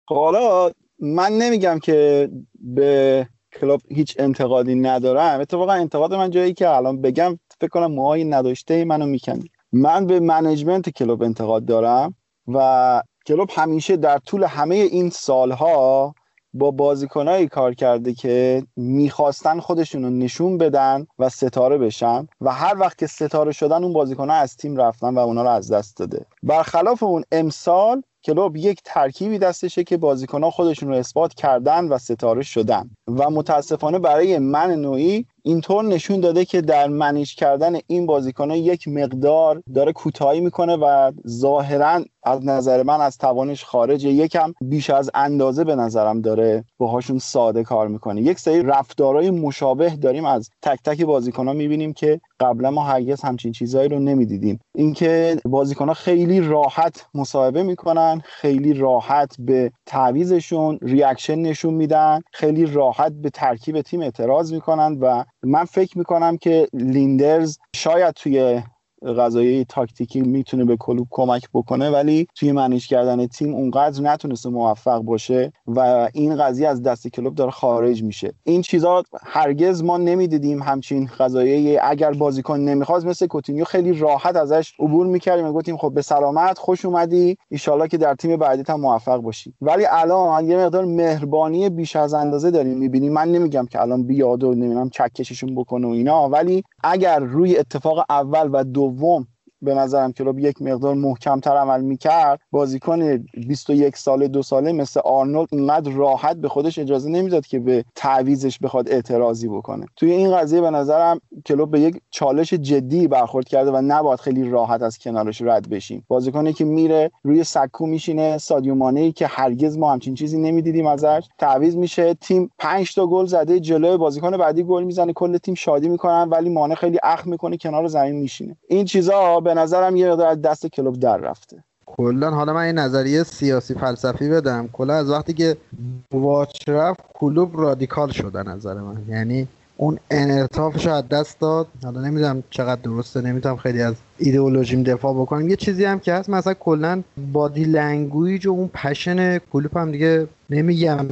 خب حالا من نمیگم که به کلوب هیچ انتقادی ندارم. اتفاقا انتقاد من جایی که الان بگم فکر کنم موهای نداشته منو می‌کنی من به management کلوب انتقاد دارم و کلوب همیشه در طول همه این سالها با بازیکنایی کار کرده که می‌خواستن خودشون رو نشون بدن و ستاره بشن و هر وقت که ستاره شدن اون بازیکنها از تیم رفتن و اونا رو از دست داده. برخلاف اون امسال کلوب یک ترکیبی دستشه که بازیکنها خودشون رو اثبات کردن و ستاره شدن و متاسفانه برای من نوعی اینطور نشون داده که در manage کردن این بازیکنان یک مقدار داره کوتاهی می‌کنه و ظاهرا از نظر من از توانش خارجه یکم بیش از اندازه به نظرم داره باهاشون ساده کار می‌کنه. یک سری رفتارهای مشابه داریم از تک تک بازیکنها می‌بینیم که قبلا ما هرگز همچین چیزهایی رو نمی‌دیدیم. اینکه بازیکنها خیلی راحت مصاحبه می‌کنن خیلی راحت به تعویزشون reaction نشون میدن خیلی راحت به ترکیب تیم اعتراض می‌کنن و من فکر می‌کنم که لیندرز شاید توی غذایی تاکتیکی می‌تونه به کلوب کمک بکنه ولی توی منیج کردن تیم اونقدر نتونسته موفق باشه و این قضیه از دست کلوب داره خارج میشه. این چیزا هرگز ما نمی‌دیدیم همچین غذایی اگر بازیکن نمی‌خواست مثل کوتینیو خیلی راحت ازش عبور می‌کردیم و گفتیم خب به سلامت خوش اومدی. ایشالله که در تیم بعدی هم موفق باشی. ولی الان یه مقدار مهربانی بیش از اندازه داریم می‌بینیم. من نمیگم که الان بیاد و نمی‌دونم چکششون بکنه و اینا ولی اگر روی اتفاق اول و دوم دوم به نظرم کلوب یک مقدار محکمتر عمل می‌کرد. بازیکن 21 ساله دو ساله مثل آرنولد اینقدر راحت به خودش اجازه نمی‌داد که به تعویزش بخواد اعتراضی بکنه. توی این قضیه به نظرم کلوب به یک چالش جدی برخورد کرده و نباید خیلی راحت از کنارش رد بشیم. بازیکنی که میره روی سکو میشینه سادیو مانه که هرگز ما همچین چیزی نمی‌دیدیم ازش. تعویض میشه تیم 5 تا گل زده جلوی بازیکن بعدی گل می‌زنه کل تیم شادی می‌کنن ولی مانع خیلی اخم می‌کنه کنار زمین میشینه. این چیزا به نظرم یه مقدار از دست کلوب در رفته. کلا حالا من این نظریه سیاسی فلسفی بدم. کلا از وقتی که بوواچ رفت کلوب رادیکال شده نظر من. یعنی اون انعطافش از دست داد. حالا نمی‌دونم چقدر درسته نمی‌تونم خیلی از ایدئولوژیم دفاع بکنم. یه چیزی هم که هست مثلا کلا body language و اون passion کلوب هم دیگه نمیگم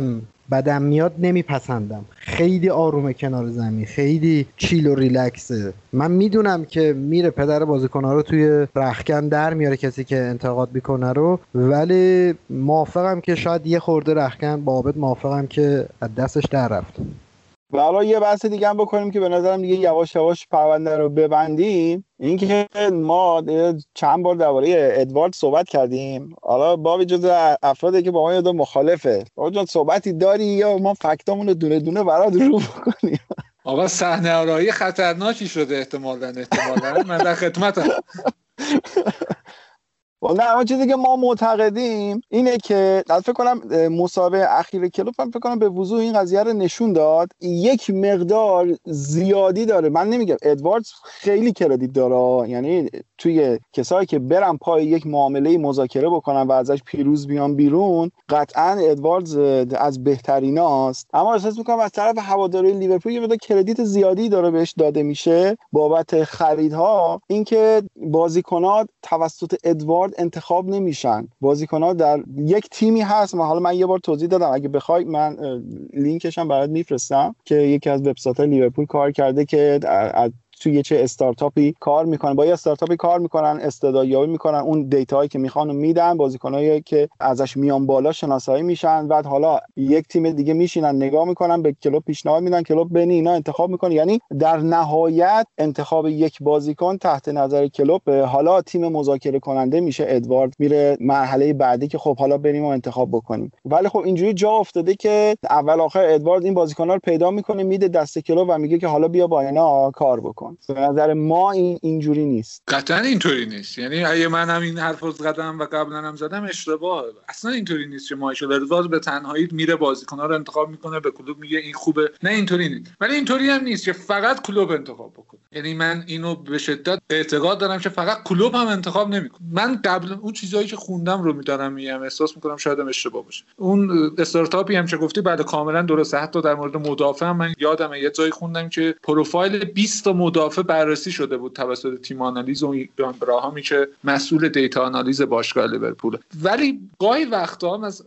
بدم میاد نمیپسندم. خیلی آرومه کنار زمین خیلی chill و ریلکسه من می‌دونم که میره پدر بازیکنها رو توی رخکن در میاره کسی که انتقاد می‌کنه رو ولی موافقم که شاید یه خورده رخکن بابت موافقم که از دستش در رفت. و حالا یه بحث دیگه هم بکنیم که به نظرم دیگه یواش یواش پرونده رو ببندیم. اینکه ما چند بار درباره ادوارد صحبت کردیم. حالا بابی جز افرادی که با ما یاد مخالفه. جان صحبتی داری یا ما فکتامون رو دونه دونه برات رو بکنیم؟ آقا صحنه آرایی خطرناکی شده احتمالا احتمالا. من در خدمتم. نه اما چیزی که ما معتقدیم اینه که فکر کنم مسابقه اخیر کلوب هم فکر کنم به وضوح این قضیه رو نشون داد. یک مقدار زیادی داره. من نمیگم ادواردز خیلی کردیت داره. یعنی توی کسایی که برن پای یک معامله مذاکره بکنن و ازش پیروز بیان بیرون قطعا ادواردز از بهتریناست اما احساس می‌کنم از طرف هواداری لیورپول یه مقدار کردیت زیادی داره بهش داده میشه بابت خریدها. اینکه بازیکنات توسط ادوارد انتخاب نمیشن. بازیکنها در یک تیمی هست. حالا من یه بار توضیح دادم. اگه بخوای من لینکش هم برات میفرستم که یکی از وبسایت لیورپول کار کرده که توی چه استارتاپی کار می‌کنن. با یه استارتاپی کار می‌کنن استعدادیابی می‌کنن. اون دیتاهایی که می‌خوان میدن بازیکنایی که ازش میان بالا شناسایی میشن. بعد حالا یک تیم دیگه میشینن نگاه می‌کنن به کلوب پیشنهاد میدن. کلوب بین اینا انتخاب می‌کنه. یعنی در نهایت انتخاب یک بازیکن تحت نظر کلوب حالا تیم مذاکره کننده میشه. ادوارد میره مرحله بعدی که خب حالا بریم و انتخاب بکنیم. ولی خب اینجوری جا افتاده که اول آخر ادوارد این بازیکن رو پیدا می‌کنه میده دست کلوب و میگه که حالا بیا با اینا کار بکن. به نظر ما این اینجوری نیست. قطعا اینطوری نیست. یعنی اگه من هم این حرف زدم و قبلا هم زدم اشتباه. اصلا اینطوری نیست که مایکل ادواردز به تنهایی میره بازیکن‌ها رو انتخاب می‌کنه به کلوب میگه این خوبه. نه اینطوری نیست. ولی اینطوری هم نیست که فقط کلوب انتخاب بکنه. یعنی من اینو به شدت اعتقاد دارم که فقط کلوب هم انتخاب نمی‌کنه. من قبل اون چیزایی که خوندم رو میدارم میگم احساس می‌کنم شاید هم اشتباه باشه. اون استارتاپی هم که گفتی بعد کاملا درسته. حتی در مورد مدافع من یادم یه جایی خوندم که پروفایل 20 تا مدافع بررسی شده بود توسط تیم آنالیز و ایان گراهامی که مسئول data آنالیز باشگاه لیورپول ولی گاهی وقتا از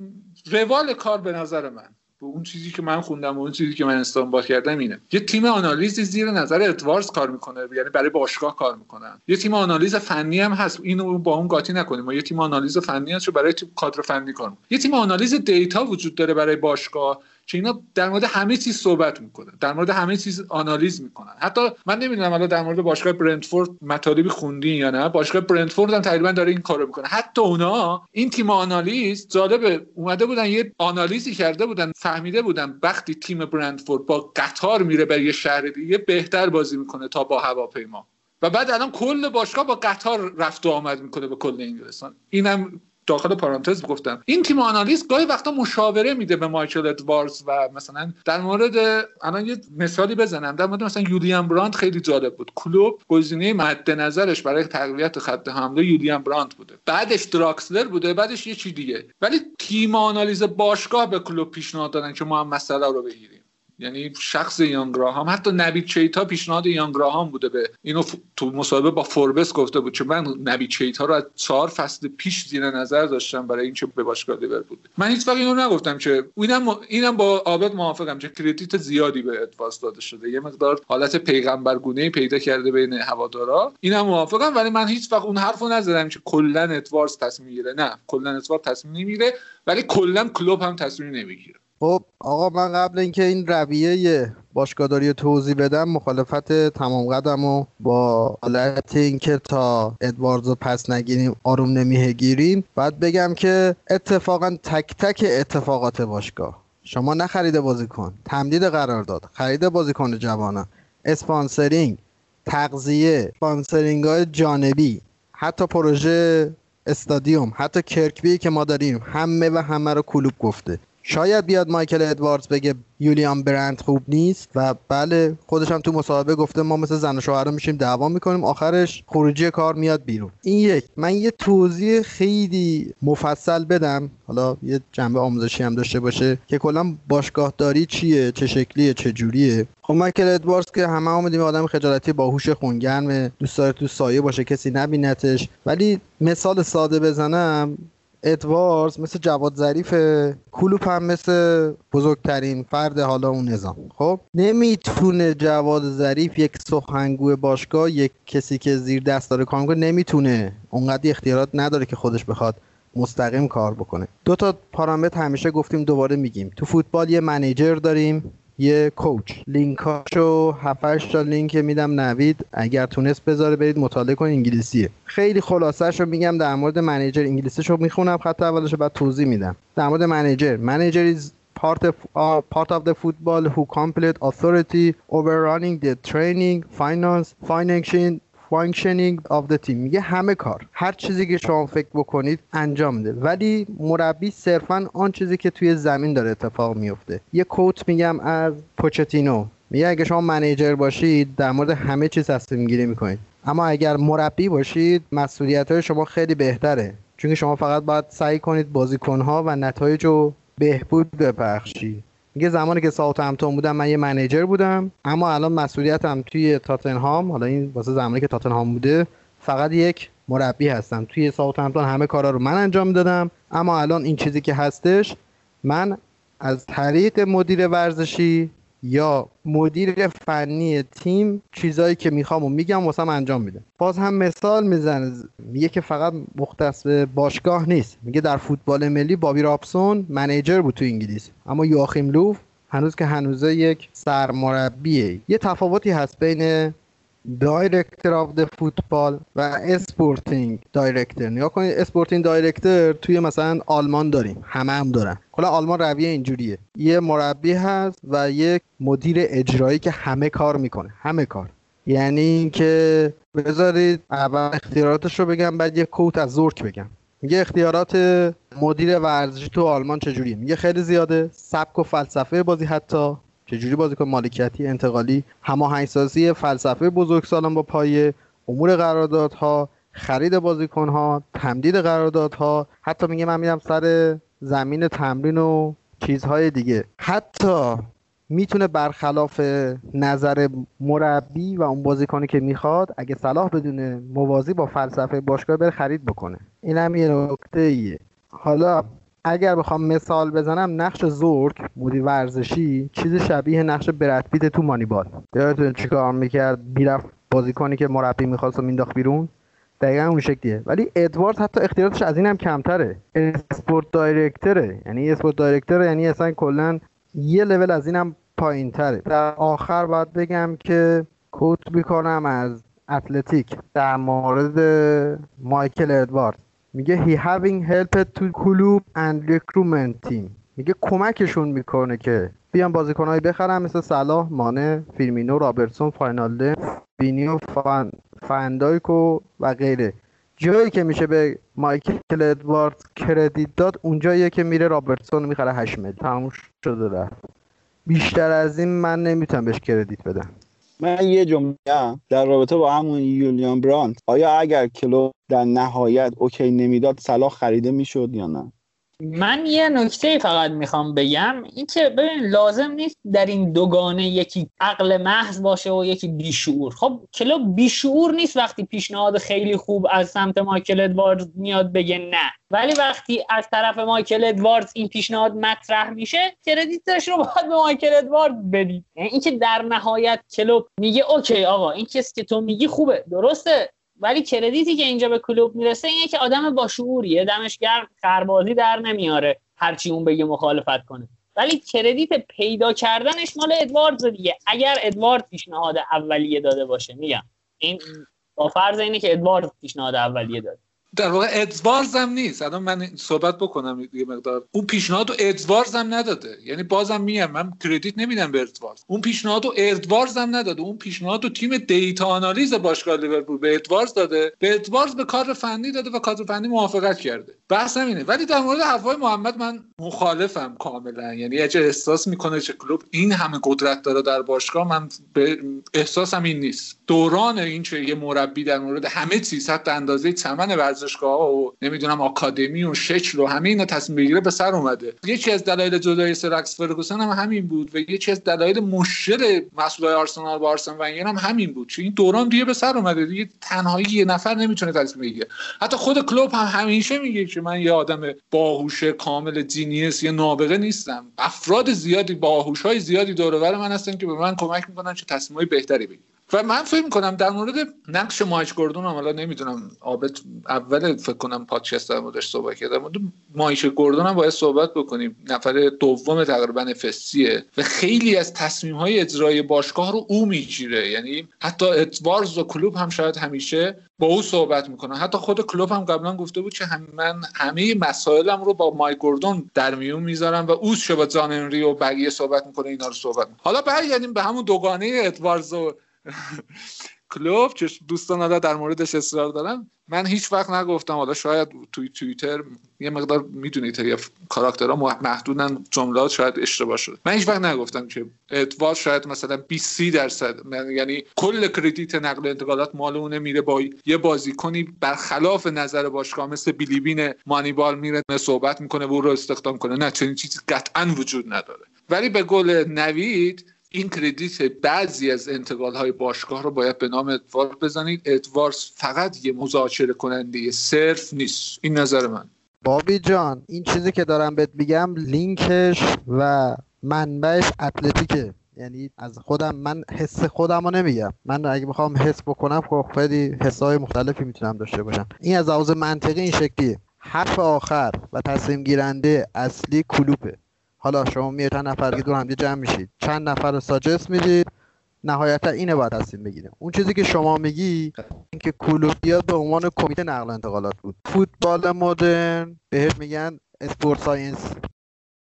روال کار به نظر من به اون چیزی که من خوندم و اون چیزی که من استنباط کردم اینه. یه تیم آنالیزی زیر نظر ادواردز کار می‌کنه یعنی برای باشگاه کار می‌کنن. یه تیم آنالیز فنی هم هست اینو با اون قاطی نکنیم. ما یه تیم آنالیز فنی هست برای تیم کادر فنی کار یه تیم آنالیز data وجود داره برای باشگاه. که اینا در مورد همه چیز صحبت می‌کنن در مورد همه چیز آنالیز می‌کنن. حتی من نمی‌دونم حالا در مورد باشگاه برنتفورد مطالبی خوندین یا نه باشگاه برنتفورد هم تقریبا داره این کارو می‌کنه. حتی اونا این تیم آنالیز جالبه اومده بودن یه آنالیزی کرده بودن فهمیده بودن وقتی تیم برنتفورد با قطار میره به یه شهر دیگه بهتر بازی می‌کنه تا با هواپیما. و بعد الان کل باشگاه با قطار رفت و آمد می‌کنه به کل انگلستان. اینم داخل پارانتز گفتم. این تیم آنالیز گاهی وقتا مشاوره میده به مایکل ادواردز و مثلا در مورد الان یه مثالی بزنم. در مورد مثلا یولیان براند خیلی جالب بود. کلوب گزینه مد نظرش برای تقویت خط حمله یولیان براند بوده. بعدش دراکسلر بوده بعدش یه چی دیگه. ولی تیم آنالیز باشگاه به کلوب پیشنهاد دادن که ما هم مسئله رو بگیریم. یعنی شخص یانگراهام حتی نبی چیتا پیشنهاد یانگراهام بوده به اینو تو مصاحبه با فوربس گفته بود چون من نبی چیتا رو از چهار فصل پیش زیر نظر داشتم برای اینکه به باشگاه لیورپول. من هیچ وقت اینو نگفتم که اینم اینم با عابد موافقم که کردیت زیادی به ادواس داده شده. یه مقدار حالت پیغمبرگونه پیدا کرده بین هوادارا. اینم موافقم ولی من هیچ وقت اون حرفو نزدم که کلا ادوارز تصمیم می‌گیره. نه کلا ادوارز تصمیم نمی‌گیره ولی کلا کلوب هم تصمیم نمی‌گیره. خب آقا من قبل اینکه این رویه باشگاهداری توضیح بدم مخالفت تمام قدم و با حالت اینکه تا ادواردزو پس نگیریم آروم نمی‌گیریم. باید بگم که اتفاقا تک تک اتفاقات باشگاه. شما نخریده بازیکن تمدید قرارداد خرید بازیکن جوانان. sponsoring تغذیه sponsoring های جانبی. حتی پروژه استادیوم حتی کرکبی که ما داریم همه و همه رو کلوب گفته. شاید بیاد مایکل ادواردز بگه یولیان برند خوب نیست و بله خودش هم تو مصاحبه گفته ما مثل زن و شوهر میشیم دعوا می‌کنیم. آخرش خروجی کار میاد بیرون. این یک. من یه توضیح خیلی مفصل بدم. حالا یه جنبه آموزشی هم داشته باشه که کلا باشگاه داری چیه؟ چه شکلیه؟ چه جوریه؟ خب مایکل ادواردز که همه آمدیم آدم خجالتی باهوش خونگرم دوست داره تو سایه باشه کسی نبینتش. ولی مثال ساده بزنم. ادواردز مثل جواد ظریف کلوپ هم مثل بزرگترین فرد حالا اون نظام. خب؟ نمی‌تونه جواد ظریف یک سخنگوی باشگاه یک کسی که زیر دست داره کار می‌کنه نمی‌تونه. اونقدر اختیارات نداره که خودش بخواد مستقیم کار بکنه. دو تا پارامتر همیشه گفتیم دوباره میگیم. تو فوتبال یه منیجر داریم. یه کوچ لینکاشو 7 تا لینک میدم نوید. اگر تونست بذاره برید مطالعه کن انگلیسیه. خیلی خلاصش رو میگم در مورد منیجر. انگلیسیشو می‌خونم خط اولش بعد توضیح میدم. در مورد منیجر. منیجر part of, uh, part of the football who complete authority over running the training finance financing functioning of the team. میگه همه کار هر چیزی که شما فکر بکنید انجام میده. ولی مربی صرفا آن چیزی که توی زمین داره اتفاق میفته. یه quote میگم از پوچتینو میگه اگه شما manager باشید در مورد همه چیز تصمیم گیری می‌کنید. اما اگر مربی باشید مسئولیت های شما خیلی بهتره. چون شما فقط باید سعی کنید بازیکنها و نتایج رو بهبود ببخشید میگه زمانی که ساوت همتون بودم من یه منیجر بودم. اما الان مسئولیتم توی تاتنهام حالا این واسه زمانی که تاتنهام بوده فقط یک مربی هستم. توی ساوت همتون همه کارا رو من انجام دادم. اما الان این چیزی که هستش من از طریق مدیر ورزشی یا مدیر فنی تیم چیزایی که می‌خوام و میگم واسم انجام میده. باز هم مثال می‌زنه میگه که فقط مختص به باشگاه نیست. میگه در فوتبال ملی بابی رابسون منیجر بود تو انگلیس. اما یواخیم لوف هنوز که هنوزه یک سرمربیه. یه تفاوتی هست بین director of the football و sporting director نگاه کنید sporting director توی مثلا آلمان داریم. همه هم دارن. کلا آلمان رویه اینجوریه. یه مربی هست و یک مدیر اجرایی که همه کار می‌کنه. همه کار. یعنی اینکه بذارید اول اختیاراتش رو بگم بعد یه quote از زورک بگم. میگه اختیارات مدیر ورزشی تو آلمان چجوریه؟ میگه خیلی زیاده. سبک و فلسفه بازی حتی. چجوری بازیکن مالکیتی انتقالی هماهنگسازی فلسفه بزرگسالان با پایه امور قراردادها خرید بازیکنها تمدید قراردادها حتی میگه من میرم سر زمین تمرین و چیزهای دیگه. حتی می‌تونه برخلاف نظر مربی و اون بازیکنی که می‌خواد اگه صلاح بدونه موازی با فلسفه باشگاه بره خرید بکنه. این یه نکته ایه حالا اگر بخوام مثال بزنم نقش زورک مدیر ورزشی چیز شبیه نقش برد تو مانیبال. یادتون چیکار می‌کرد؟ می‌رفت بازیکنی که مربی می‌خواست و مینداخت بیرون. دقیقا اون شکلیه. ولی ادوارد حتی اختیاراتش از این هم کمتره. اسپورت دایرکتره یعنی اسپورت دایرکتره یعنی اصلا کلا یه لول از اینم پایین تره در آخر باید بگم که کوت می‌کنم از اتلتیک در مورد مایکل ادوارد میگه he having helped to club and recruitment team. میگه کمکشون می‌کنه که بیان بازیکنهایی بخرن مثل صلاح مانه فیرمینو رابرتسون واینالدوم فابینیو فن‌دایکو و غیره. جایی که میشه به مایکل ادوارد credit داد اونجاییه که میره رابرتسون می‌خره 8 میلیون. تموم شده رفت. بیشتر از این من نمی‌تونم بهش credit بدم. من یه جمله در رابطه با همون یولیان برانت آیا اگر کلوپ در نهایت okay نمی‌داد صلاح خریده می‌شد یا نه؟ من یه نکته فقط می‌خوام بگم اینکه ببین لازم نیست در این دوگانه یکی عقل محض باشه و یکی بیشعور. خب کلوپ بیشعور نیست وقتی پیشنهاد خیلی خوب از سمت مایکل ادواردز میاد بگه نه. ولی وقتی از طرف مایکل ادواردز این پیشنهاد مطرح میشه credit ش رو باید به مایکل ادواردز بدید یعنی اینکه در نهایت کلوپ میگه okay آقا این کسی که تو میگی خوبه درسته؟ ولی کردیتی که اینجا به کلوب می‌رسه اینه که آدم با شعوریه دمش گرم خربازی در نمیاره هرچی اون بگه مخالفت کنه. ولی کردیت پیدا کردنش مال ادواردز دیگه. اگر ادوارد پیشنهاد اولیه داده باشه میگم. این با فرض اینه که ادوارد پیشنهاد اولیه داده. در واقع ادوارز هم نیست. الان من صحبت بکنم یه مقدار. اون پیشنهاد و ادوارز هم نداده. یعنی بازم میگم من کردیت نمیدم به ادوارز. اون پیشنهاد و ادوارز هم نداده. اون پیشنهاد و تیم دیتا آنالیز باشگاه لیورپول به ادوارز داده. به ادوارز به کار فنی داده و کار فنی موافقت کرده. بحث همینه. ولی در مورد حرفای محمد من مخالفم کاملا. یعنی اگه احساس می‌کنه چه کلوب این همه قدرت داره در باشگاه. من به احساسم این نیست. دوران این چه یه مربی در مورد همه چیز حتی اندازه ثمن ورزشگاه و نمی‌دونم آکادمی و شکل و همه اینا تصمیم بگیره به سر اومده. یکی از دلایل جدای سرکس فرگوسن هم همین بود و یکی از دلایل مشکل مسئولای آرسنال با آرسن ونگر هم همین بود. چون این دوران دیگه به سر اومده دیگه تنهایی یه نفر نمی‌تونه تصمیم بگیره. حتی خود کلوب هم همیشه میگه که من یه آدم باهوش کامل جینیس یه نابغه نیستم. افراد زیادی باهوش های زیادی دور من هستن که به من کمک می‌کنن چه تصمیمای بهتری بگیرم و من فکر می‌کنم در مورد نقش مایک گوردون هم حالا نمی‌دونم آبت اول فکر کنم پادکست در موردش صحبت کرد. در مورد مایک گوردون هم باید صحبت بکنیم. نفر دوم تقریبا فسیه و خیلی از تصمیم های اجرای باشگاه رو او می‌گیره. یعنی حتی ادوارز و کلوب هم شاید همیشه با او صحبت می‌کنن. حتی خود کلوب هم قبلا گفته بود که هم من همه مسائلم رو با مایک گوردون در میون می‌ذارم و او چه با زاننری و بقیه صحبت می‌کنه اینا رو صحبت می‌کنه. حالا برگردیم به همون دوگانه ادوارز و کلوب که دوستان در موردش اصرار دارن. من هیچ وقت نگفتم حالا شاید توی توییتر یه مقدار می‌دونید یه کاراکترها محدودن جملات شاید اشتباه شده من هیچ وقت نگفتم که ادوارد شاید مثلا 20 درصد یعنی کل کردیت نقل انتقالات مال اونه میره با یه بازیکنی برخلاف نظر باشگاه مثل بیلیبین مانیبال میره صحبت می‌کنه و او رو استخدام کنه. نه چنین چیزی قطعا وجود نداره. ولی به قول نوید این کردیت بعضی از انتقال های باشگاه رو باید به نام ادوارد بزنید. ادوارد فقط یه مذاکره کننده صرف نیست. این نظر من. بابی جان این چیزی که دارم بهت میگم لینکش و منبعش اتلتیکه. یعنی از خودم من حس خودم رو نمیگم. من اگه بخوام حس بکنم خب خیلی حسای مختلفی می‌تونم داشته باشم. این از لحاظ منطقی این شکلیه. حرف آخر و تصمیم گیرنده اصلی کلوپه. حالا شما میاد چند نفر دیگه دور هم جمع میشید. چند نفر رو ساجست می‌دید؟ نهایتا اینه باید تصمیم بگیره اون چیزی که شما میگی اینکه کلوبیا به عنوان کمیته نقل انتقالات بود. فوتبال مدرن بهش میگن sport science.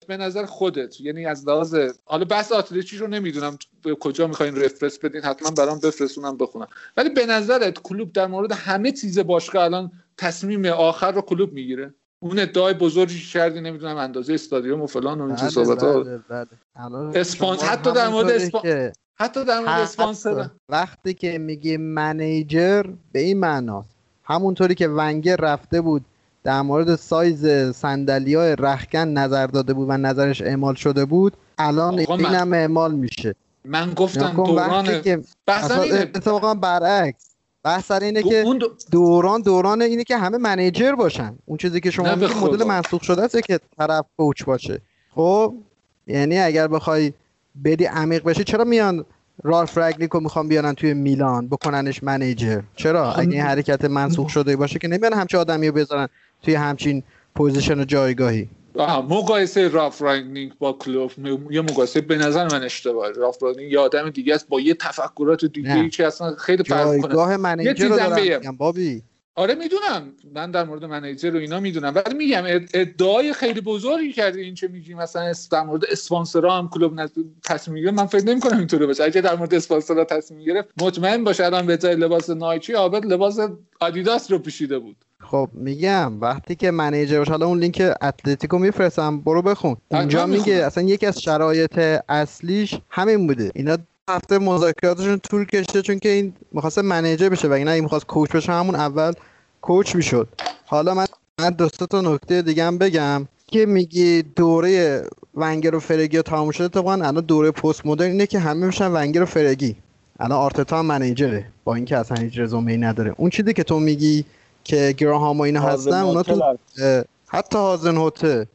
به نظر خودت یعنی از لحاظ حالا بحث آتلتیک رو نمی‌دونم به کجا می‌خواین reference بدین حتما برام بفرستین بخونم. ولی به نظرت کلوپ در مورد همه چیز باشگاه الان تصمیم آخر رو کلوپ می‌گیره؟ اون ادعای بزرگی کردی نمی‌دونم اندازه استادیوم و فلان و این چه صحبت ها بله، بله. اسپانس حتی در مورد اسپانس حتی در مورد اسپانسر. وقتی که میگی منیجر به این معناست همونطوری که ونگر رفته بود در مورد سایز سندلی های رخکن نظر داده بود و نظرش اعمال شده بود الان اینم اعمال میشه. من گفتم دوران اتفاقا برعکس. بحث سر اینه که دوران دوران اینه که همه منیجر باشن. اون چیزی که شما میگید مدل منسوخ شده است که طرف کوچ باشه. خب یعنی اگر بخوای بدی عمیق بشه چرا میان رالف رانگنیکو می‌خوام بیارن توی میلان بکننش manager؟ چرا؟ خب اگه این حرکت منسوخ شده باشه که نمیان همچین آدمی رو بذارن توی همچین position و جایگاهی. مقایسه رالف رانگنیک با کلوپ یه مقایسه به نظر من اشتباه رالف رانگنیک یه آدم دیگه است با یه تفکرات دیگه ای که اصلا خیلی فرق کنه رو دارم بابی. آره می‌دونم. من در مورد manager رو اینا می‌دونم. ولی میگم ادعای خیلی بزرگی کرده این چه میگی مثلا در مورد اسپانسرها هم کلوب تصمیم می‌گیره. من فکر نمی‌کنم اینطوری باشه. اگه در مورد اسپانسرها تصمیم می‌گیره مطمئن باشه الان به جای لباس نایکی عابد لباس آدیداس رو پوشیده بود. خب میگم وقتی که منیجر باشه حالا اون لینک اتلتیکو میفرستم برو بخون. اونجا میگه اصلا یکی از شرایط اصلیش همین بوده. اینا هفته مذاکراتشون طول کشته چون که این می‌خواست منیجر بشه و این می‌خواست کوچ بشه همون اول coach می‌شد. حالا من من دو تا نکته دیگه هم بگم. که میگی دوره ونگر و فرگی تمام شده طبعا الان دوره پست مدرن اینه که همه میشن ونگر و فرگی. الان آرتتا هم manager ه. با اینکه اصلا هیچ رزومه ای نداره. اون چیزی که تو میگی که گراهام و اینا هستن اونا تو حتی هازن‌هوتل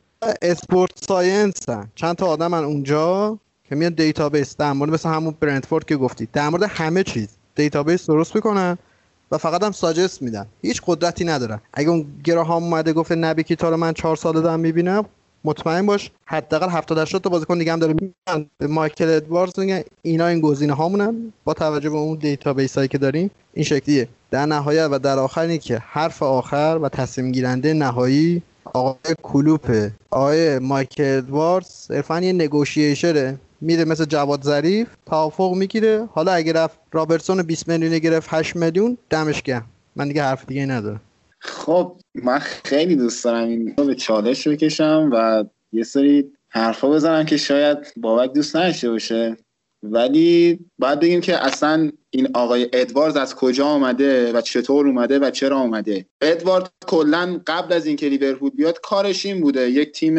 sport science چند تا آدم من اونجا که میان database در مورد مثل همون برندفورد که گفتی در مورد همه چیز. database درست می‌کنن و فقط هم suggest میدن. هیچ قدرتی ندارن. اگه اون گراهام اومده گفته نبی کیتا رو من چهار ساله دارم می‌بینم مطمئن باش حداقل 70 80 تا بازیکن دیگه هم داره به مایکل ادواردز میگن اینا این گزینه هامونن. با توجه به اون database هایی که داریم این شکلیه. در نهایت و در آخر اینه که حرف آخر و تصمیم گیرنده نهایی آقای کلوپه آقای مایکل ادواردز صرفا یه negotiator ه میره مثل جواد ظریف توافق می‌گیره. حالا اگه رفت رابرتسون 20 میلیون گرفت 8 میلیون دمش گرم. من دیگه حرف دیگه ندارم. خب من خیلی دوست دارم این به چالش بکشم و یه سری حرفا بزنم که شاید بابک دوست نداشته باشه. ولی باید بگیم که اصلا این آقای ادوارد از کجا آمده و چطور اومده و چرا آمده ادوارد کلا قبل از اینکه لیورپول بیاد کارش این بوده. یک تیم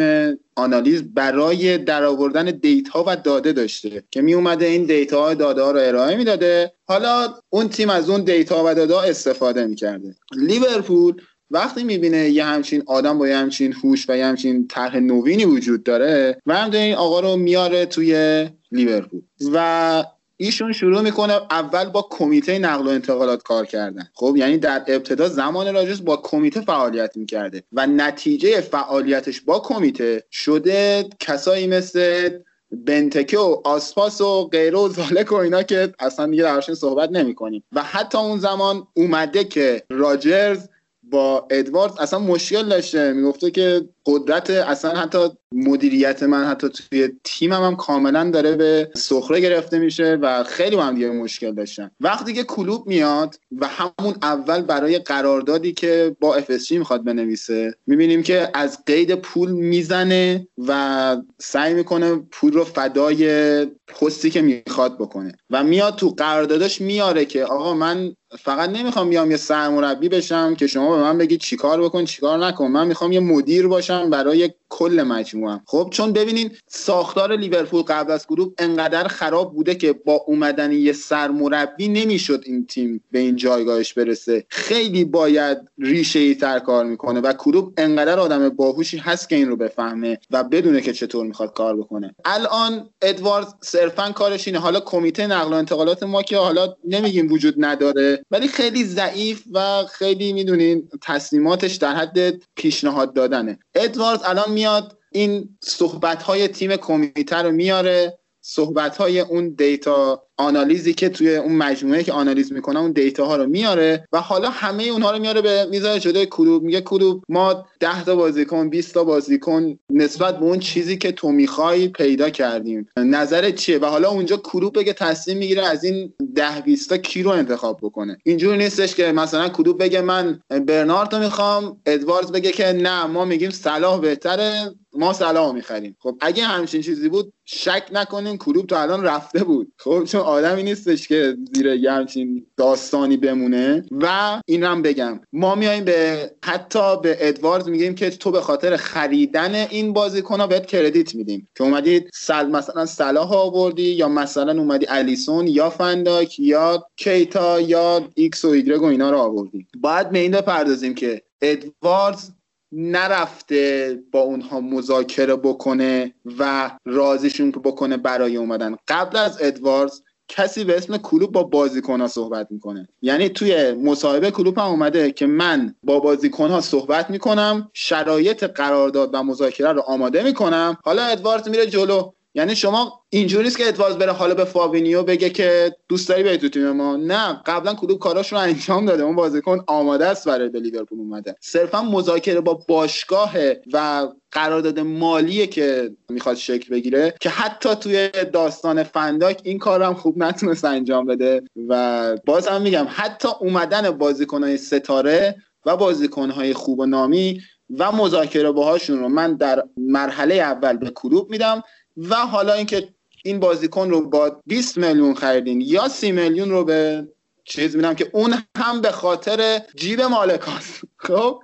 آنالیز برای درآوردن data و داده داشته که می اومده این data و داده ها رو ارائه می‌داده. حالا اون تیم از اون data و داده ها استفاده می‌کرده. لیورپول وقتی می‌بینه یه همچین آدم با یه همچین هوش و یه همچین طرح نوینی وجود داره و هم این آقا رو میاره توی لیورپول. و ایشون شروع می‌کنه اول با کمیته نقل و انتقالات کار کردن. خب یعنی در ابتدا زمان راجز با کمیته فعالیت می‌کرده و نتیجه فعالیتش با کمیته شده کسایی مثل بنتکه و آسپاس و غیره و زالک و اینا که اصلا دیگه درشون صحبت نمی کنیم و حتی اون زمان اومده که راجرز با ادوارد اصلا مشکل داشته. می‌گفته که قدرت اصلا حتی مدیریت من حتی توی تیمم هم کاملا داره به سخره گرفته میشه و خیلی هم دیگه مشکل داشتن. وقتی که کلوب میاد و همون اول برای قراردادی که با افسجی می‌خواد بنویسه می‌بینیم که از قید پول می‌زنه و سعی می‌کنه پول رو فدای پستی که می‌خواد بکنه. و میاد تو قراردادش میاره که آقا من فقط نمی‌خوام بیام یه سرمربی بشم که شما به من بگید چیکار بکن چیکار نکن. من می‌خوام یه مدیر باشم برای کل مجموعه. خب چون ببینین ساختار لیورپول قبل از گروه انقدر خراب بوده که با اومدن یه سرمربی نمی‌شد این تیم به این جایگاهش برسه. خیلی باید ریشه ای تر کار می‌کنه و کلوب انقدر آدم باهوشی هست که این رو بفهمه و بدونه که چطور می‌خواد کار بکنه. الان ادوارد صرفا کارش اینه. حالا کمیته نقل و انتقالات ما که حالا نمیگیم وجود نداره ولی خیلی ضعیف و خیلی می‌دونین تصمیماتش در حد پیشنهاد دادنه. ادوارد الان میاد این صحبت های تیم کمیته رو میاره صحبت های اون دیتا آنالیزی که توی اون مجموعه که آنالیز می‌کنه اون دیتا ها رو میاره و حالا همه اونها رو میاره به می‌ذاره جلوی کلوب. میگه کلوب ما 10 تا بازیکن 20 تا بازیکن نسبت به اون چیزی که تو می‌خوای پیدا کردیم. نظرت چیه؟ و حالا اونجا کلوپ بگه تصمیم می‌گیره از این 10 20 تا کی رو انتخاب بکنه. اینجوری نیستش که مثلا کلوپ بگه من برانت رو می‌خوام ادواردز بگه که نه ما میگیم صلاح بهتره ما صلاح می‌خریم. خب اگه همچین چیزی بود شک نکنین کلوپ تا الان رفته بود. خب چون آدمی نیستش که زیر یه همچین داستانی بمونه. و این هم بگم. ما میایم به حتی به ادوارد میگیم که تو به خاطر خریدن این بازیکن ها بهت credit میدیم. که اومدید سل مثلا صلاح آوردی یا مثلا اومدی الیسون یا فن‌دایک یا کیتا یا ایکس و ایگرگ و اینا رو آوردی باید به این بپردازیم که ادواردز نرفته با اونها مذاکره بکنه و رازیشون بکنه برای اومدن. قبل از ادواردز کسی به اسم کلوب با بازیکنها صحبت می‌کنه. یعنی توی مصاحبه کلوب هم اومده که من با بازیکنها صحبت می‌کنم شرایط قرارداد و مذاکره رو آماده می‌کنم. حالا ادوارد میره جلو. یعنی شما اینجوری نیست که ادوارد بره حالا به فابینیو بگه که دوست داری بیای تو تیم ما. نه قبلا کلوب کاراش رو انجام داده. اون بازیکن آماده است برای به لیورپول اومده. صرفا مذاکره با باشگاه و قرارداد مالیه که می‌خواد شکل بگیره که حتی توی داستان فنداک این کار هم خوب نتونست انجام بده. و باز هم میگم حتی اومدن بازیکنهای ستاره و بازیکنهای خوب و نامی و مذاکره باهاشون رو من در مرحله اول به کلوب میدم. و حالا اینکه این بازیکن رو با 20 میلیون خریدین یا 30 میلیون رو به چیز میدم که اون هم به خاطر جیب مالکاست خب؟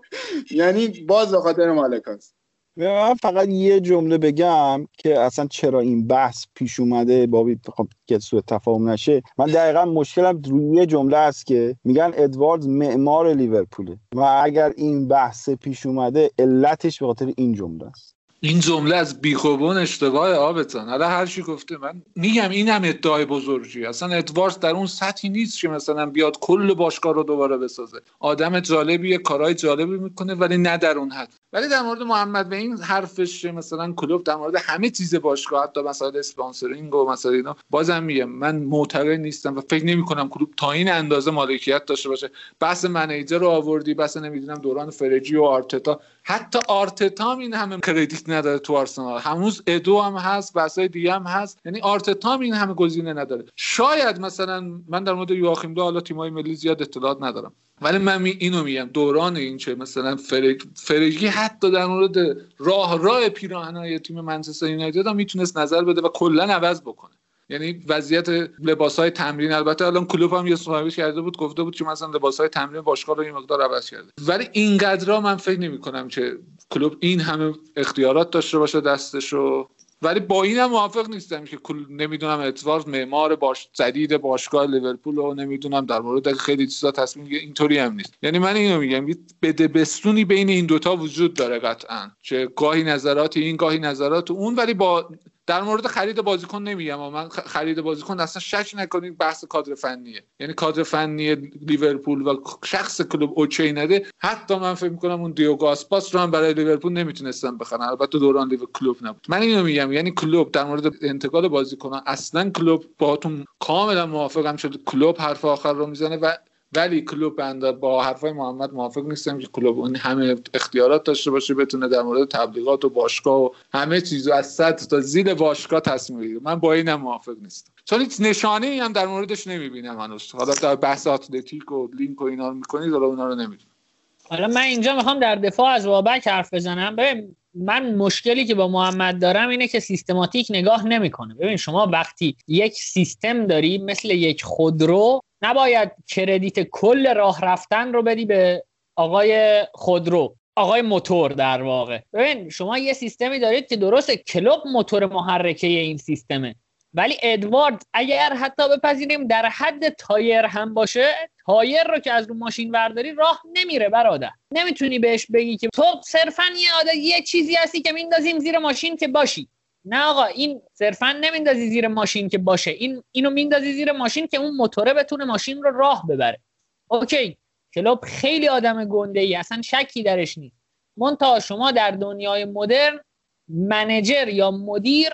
یعنی باز به خاطر مالکاست من فقط یه جمله بگم که اصلا چرا این بحث پیش اومده؟ بابی خب که سوء تفاهم نشه. من دقیقا مشکلم روی یه جمله است که میگن ادوارد معمار لیورپوله و اگر این بحث پیش اومده علتش به خاطر این جمله است. این جمله از بیخوبون اشتباه آبتان. حالا هر چی گفته من میگم این هم ادعای بزرگی. اصلا ادوارد در اون سطحی نیست که مثلا بیاد کل باشگاه رو دوباره بسازه. آدم جالبیه کارهای جالبی می‌کنه ولی نه در اون حد. ولی در مورد محمد به این حرفش مثلا کلوب در مورد همه چیز باشگاه حتی مثلا اسپانسرینگ و مثلا اینا بازم میگم من معتقد نیستم و فکر نمی کنم کلوب تا این اندازه مالکیت داشته باشه. بحث منیجر رو آوردی بحث نمی‌دونم دوران فرجی و آرتتا. حتی آرتتا هم این همه کردیت نداره تو آرسنال. هنوز ادو هم هست بحثای دیگه هم هست. یعنی آرتتا هم این همه گزینه نداره. شاید مثلا من در مورد یواخیم دو حالا تیمای ملی زیاد اطلاعات ندارم. ولی من می اینو میگم دوران این چه مثلا فرگ فرگی حتی در مورد راه راه پیراهنای تیم منچستر یونایتد هم می‌تونست نظر بده و کلا عوض بکنه. یعنی وضعیت لباس های تمرین البته الان کلوب هم یه صحبتی کرده بود گفته بود که مثلا لباس های تمرین باشگاه رو این مقدار عوض کرده. ولی اینقدر من فکر نمی کنم که کلوب این همه اختیارات داشته باشه دستش رو. ولی با این هم موافق نیستم که کل نمی‌دونم ادوارد معمار باش جدید باشگاه لیورپول رو نمی‌دونم در مورد خیلی چیزا تصمیم اینطوری هم نیست. یعنی من اینو میگم بده بستونی بین این دوتا وجود داره قطعا که گاهی نظرات این گاهی نظرات اون ولی با در مورد خرید بازیکن نمیگم من خرید بازیکن اصلا شک نکنید بحث کادر فنیه. یعنی کادر فنی لیورپول و شخص کلوب OK نده حتی من فکر می‌کنم اون دیوگو آسپاس رو هم برای لیورپول نمی‌تونستن بخرن. البته دوران لیور کلوب نبود. من اینو میگم یعنی کلوب در مورد انتقال بازیکن اصلا کلوب باهاتون کاملا موافقم شد. کلوب حرف آخر رو می‌زنه و ولی کلوب با حرفای محمد موافق نیستم که کلوب اون همه اختیارات داشته باشه بتونه در مورد تبلیغات و باشگاه و همه چیزو از صد تا زیر باشگاه تصمیم بگیره. من با اینم موافق نیستم. چون هیچ نشانه ای هم در موردش نمی‌بینم هنوز. حالا در بحث اتلتیک و لینک و اینا رو می‌کنید حالا اونا رو نمی‌دونم. حالا من اینجا می‌خوام در دفاع از بابک حرف بزنم. ببین من مشکلی که با محمد دارم اینه که سیستماتیک نگاه نمی‌کنه. ببین شما وقتی یک سیستم داری مثل یک خودرو نباید کردیت کل راه رفتن رو بدی به آقای خودرو آقای موتور در واقع. ببین شما یه سیستمی دارید که درسته کلوب موتور محرکه این سیستمه. ولی ادوارد اگر حتی بپذیریم در حد تایر هم باشه تایر رو که از رو ماشین برداری راه نمیره برادر. نمی‌تونی بهش بگی که تو صرفا یه عادت یه چیزی هستی که میندازیم زیر ماشین که باشی. نه آقا این صرفا نمیندازی زیر ماشین که باشه. این اینو میندازی زیر ماشین که اون موتوره بتونه ماشین رو راه ببره. OK. کلوب خیلی آدم گنده ای اصلا شکی درش نیست. منتها شما در دنیای مدرن manager یا مدیر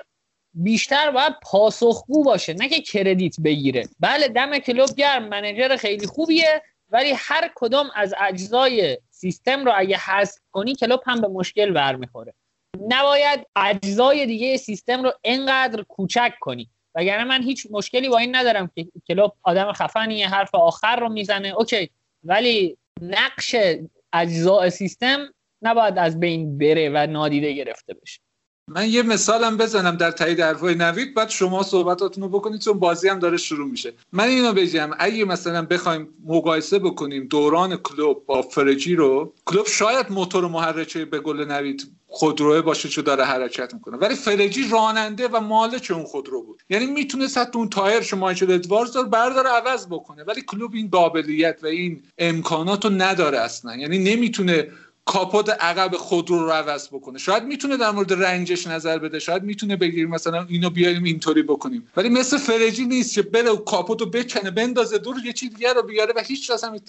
بیشتر باید پاسخگو باشه نه که credit بگیره. بله دم کلوب گرم manager خیلی خوبیه ولی هر کدام از اجزای سیستم رو اگه حذف کنی کلوب هم به مشکل برمیخوره. نباید اجزای دیگه سیستم رو انقدر کوچک کنی. وگرنه من هیچ مشکلی با این ندارم که کلوب آدم خفنیه حرف آخر رو می‌زنه. اوکی. ولی نقش اجزای سیستم نباید از بین بره و نادیده گرفته بشه. من یه مثالم بزنم در تایید حرفای نوید. بعد شما صحبتاتون رو بکنید چون بازی هم داره شروع میشه. من اینو بگم. اگه مثلا بخوایم مقایسه بکنیم دوران کلوب با فرجی رو کلوب شاید موتور محرکه به گل نوید خودروه باشه چه داره حرکت می‌کنه. ولی فرجی راننده و مالک اون خودرو بود. یعنی می‌تونست حتی اون تایر شما مایکل ادواردز رو برداره عوض بکنه. ولی کلوب این قابلیت و این امکانات رو نداره اصلا. یعنی نمی‌تونه کاپوت عقب خودرو رو عوض بکنه. شاید می‌تونه در مورد رنگش نظر بده. شاید می‌تونه بگه مثلا اینو بیاریم اینطوری بکنیم. ولی مثل فرجی نیست که بره کاپوت رو بکنه بندازه دور یه چیز دیگه رو بیاره و هیچ کس هم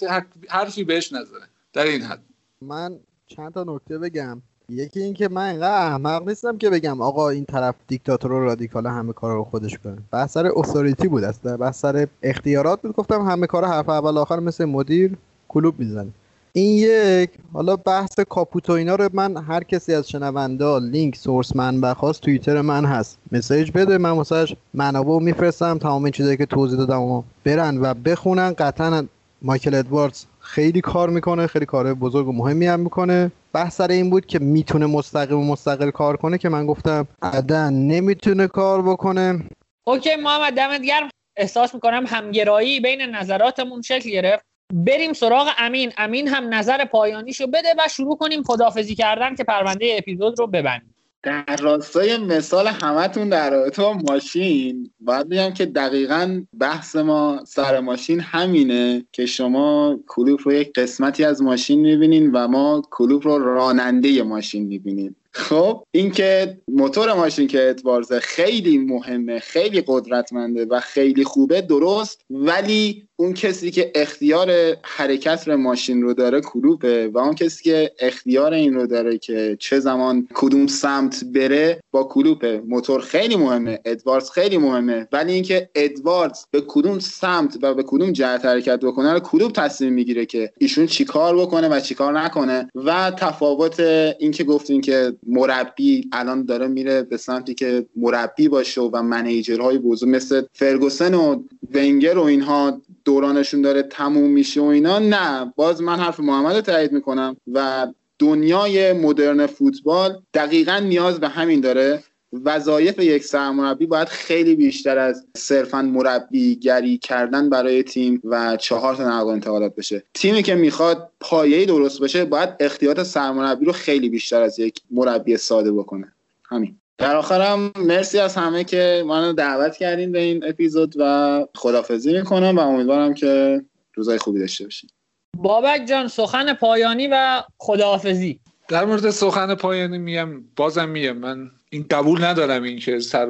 حرفی بهش نزنه. در این حد. من چند تا نکته بگم. یکی اینکه من اینقدر احمق نیستم که بگم آقا این طرف دیکتاتور و رادیکال همه کار رو خودش کنه. بحث سر authority بود اصلا. بحث سر اختیارات بود. گفتم همه کار حرف اول آخر مثل مدیر کلوب می‌زنه. این یک حالا بحث کاپوتو اینا رو من هر کسی از شنونده لینک سورس منبع خواست توییتر من هست. مسیج بده من واسش منابع میفرستم تمام این چیزایی که توضیح دادم و برن و بخونن. قطعا مایکل ادواردز خیلی کار می‌کنه خیلی کار بزرگ و مهمی هم می‌کنه. بحث سر این بود که می‌تونه مستقیم و مستقل کار کنه که من گفتم عدن نمی‌تونه کار بکنه. اوکی محمد دمت گرم. احساس می‌کنم همگرایی بین نظراتمون شکل گرفت. بریم سراغ امین. امین هم نظر پایانیشو بده و شروع کنیم خدافزی کردن که پرونده اپیزود رو ببندیم. در راستای مثال همتون در رابطه با ماشین باید بگم که دقیقا بحث ما سر ماشین همینه که شما کلوب رو یک قسمتی از ماشین می‌بینین و ما کلوب رو راننده ماشین می‌بینیم. خب اینکه موتور ماشین که ادوارز خیلی مهمه خیلی قدرتمنده و خیلی خوبه درست ولی اون کسی که اختیار حرکت رو ماشین رو داره کلوبه و اون کسی که اختیار این رو داره که چه زمان کدوم سمت بره با کلوبه موتور خیلی مهمه ادواردز خیلی مهمه. ولی اینکه ادواردز به کدوم سمت و به کدوم جهت حرکت بکنه رو کلوب تصمیم می‌گیره که ایشون چیکار بکنه و چیکار نکنه و تفاوت اینکه گفتیم که مربی الان داره میره به سمتی که مربی باشه و منیجرهای بزرگ مثل فرگوسن و ونگر و اینها دورانشون داره تموم میشه و اینا نه. باز من حرف محمد رو تایید می‌کنم و دنیای مدرن فوتبال دقیقا نیاز به همین داره. وظایف یک سرمربی باید خیلی بیشتر از صرفا مربیگری کردن برای تیم و چهار تا نقل انتقالات بشه. تیمی که می‌خواد پایه درست بشه باید اختیارات سرمربی رو خیلی بیشتر از یک مربی ساده بکنه. همین. در آخرم مرسی از همه که منو دعوت کردین به این اپیزود و خدافزی می‌کنم و امیدوارم که روزای خوبی داشته باشین. بابک جان سخن پایانی و خداحافظی. در مورد سخن پایانی میم بازم میم. من این قبول ندارم این که سر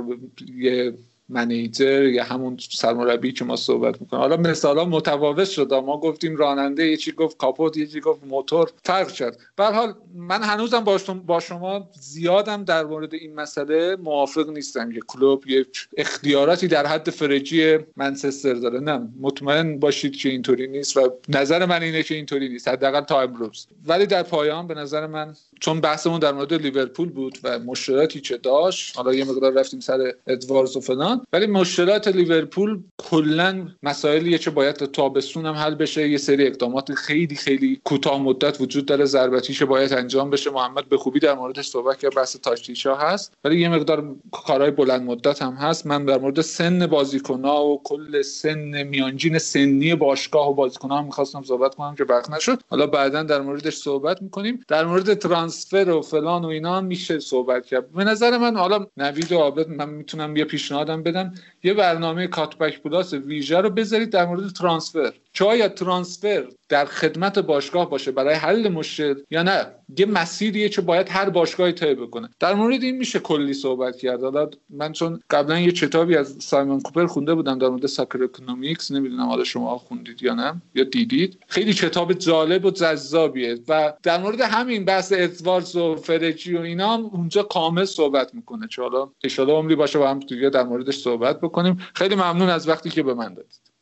یه manager یا همون سرمربی که ما صحبت می‌کنیم. حالا مثالا متفاوت شد. ما گفتیم راننده یه چی گفت کاپوت یه چی گفت موتور فرق کرد. به حال من هنوزم با شما زیادم در مورد این مسئله موافق نیستم. که کلوب یه اختیاراتی در حد فرجی منچستر داره. نه مطمئن باشید که اینطوری نیست و نظر من اینه که اینطوری نیست حداقل تا امروز. ولی در پایان به نظر من چون بحثمون در مورد لیورپول بود و مشکلاتی که داشت حالا یه مقدار رفتیم سر ادواردز و فلان ولی مشکلات لیورپول کلا مسائلیه که باید تا تابستون هم حل بشه. یه سری اقدامات خیلی خیلی کوتاه مدت وجود داره ضربتیش باید انجام بشه. محمد به خوبی در موردش صحبت کرد بحث تاکتیکا هست. ولی یه مقدار کارهای بلند مدت هم هست. من در مورد سن بازیکن‌ها و کل سن میانجین سنی باشگاه و بازیکن‌ها هم می‌خواستم صحبت کنم که وقت نشد. حالا بعدا در موردش صحبت می‌کنیم. در مورد ترانسفر و فلان و اینا میشه صحبت کرد. به نظر من حالا نوید و عابد من می‌تونم یه پیشنهادم بدم. یه برنامه کاتبک پلاس ویژه رو بذارید در مورد transfer. شاید transfer در خدمت باشگاه باشه برای حل مشکل یا نه؟ یه مسیریه که باید هر باشگاهی طی بکنه. در مورد این میشه کلی صحبت کرد. حالا من چون قبلا یه کتابی از سایمون کوپر خونده بودم در مورد Soccer Economics نمی‌دونم حالا شما خوندید یا نه یا دیدید. خیلی کتاب جالب و جذابیه و در مورد همین بحث ادواردز و فرجی و اینا اونجا کامل صحبت می‌کنه. چه حالا ان عمری باشه با هم دیگه در موردش صحبت بکنیم. خیلی ممنون از وقتی که به من دادید.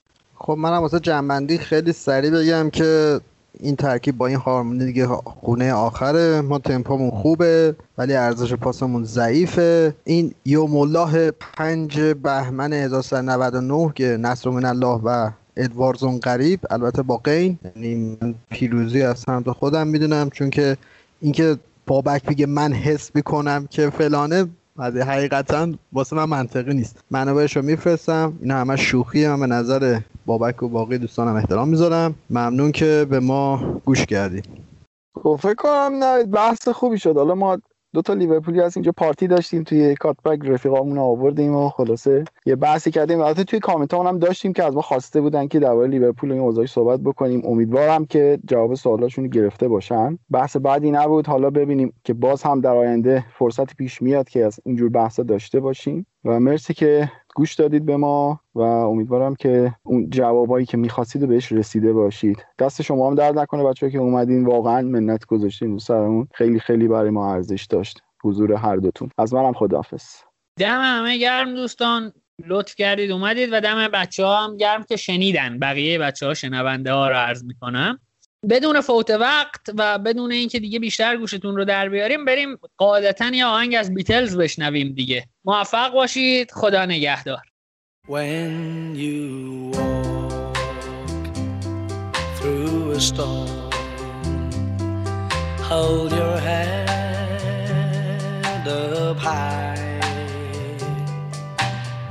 خب منم واسه جنبندی خیلی سریع بگم که این ترکیب با این هارمونی دیگه خونه آخره ما تمپامون خوبه ولی ارزش پاسمون ضعیفه. این یوم الله پنج بهمن 1399 که نصر من الله و ادواردزون قریب البته با قین. یعنی پیروزی از سمت خودم می‌دونم چون که اینکه بابک بگه من حس می‌کنم که فلانه از حقیقتا واسه من منطقی نیست. منابعش رو میفرستم. اینا همه شوخیه من به نظر بابک و باقی دوستانم احترام می‌ذارم. ممنون که به ما گوش کردیم خب فکر کنم نه بحث خوبی شد. حالا ما دو تا لیورپولی از اینجا پارتی داشتیم توی کاتبک رفیقامون آوردیم و خلاصه یه بحثی کردیم. البته توی کامنت هم داشتیم که از ما خواسته بودن که درباره لیورپول این اوضاعش صحبت بکنیم. امیدوارم که جواب سوالاشون گرفته باشن. بحث بعدی نبود. حالا ببینیم که باز هم در آینده فرصت پیش میاد که از اینجور بحثا داشته باشیم. و مرسی که گوش دادید به ما و امیدوارم که اون جوابایی که می‌خواستید بهش رسیده باشید. دست شما هم درد نکنه بچه که اومدین واقعا منت گذاشتین سرمون. خیلی خیلی برای ما ارزش داشت. حضور هر دوتون. از منم خداحافظ. دم همه گرم دوستان. لطف کردید اومدید و دم بچه ها هم گرم که شنیدن. بقیه بچه ها شنونده ها رو عرض می‌کنم. بدون فوت وقت و بدون اینکه دیگه بیشتر گوشتون رو در بیاریم بریم قاعدتا یا آهنگ از بیتلز بشنویم دیگه. موفق باشید. خدا نگهدار. When you walk through a storm, hold your head up high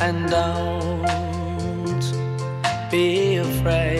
and don't be afraid.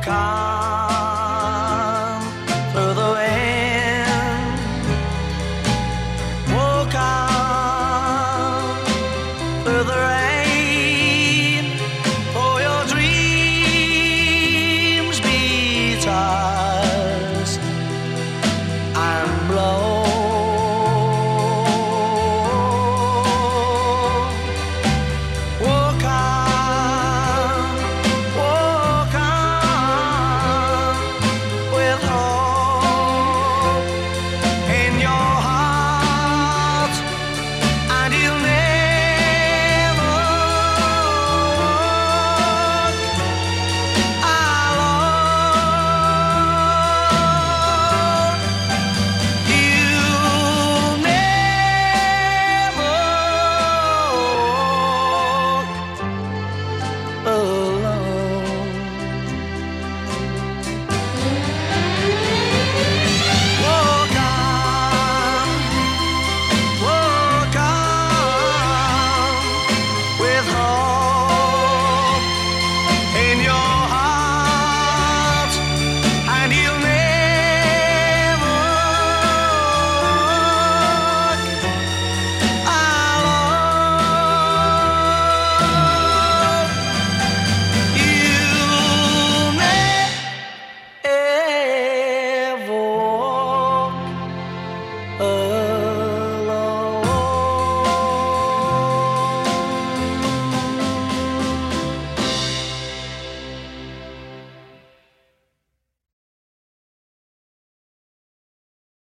か。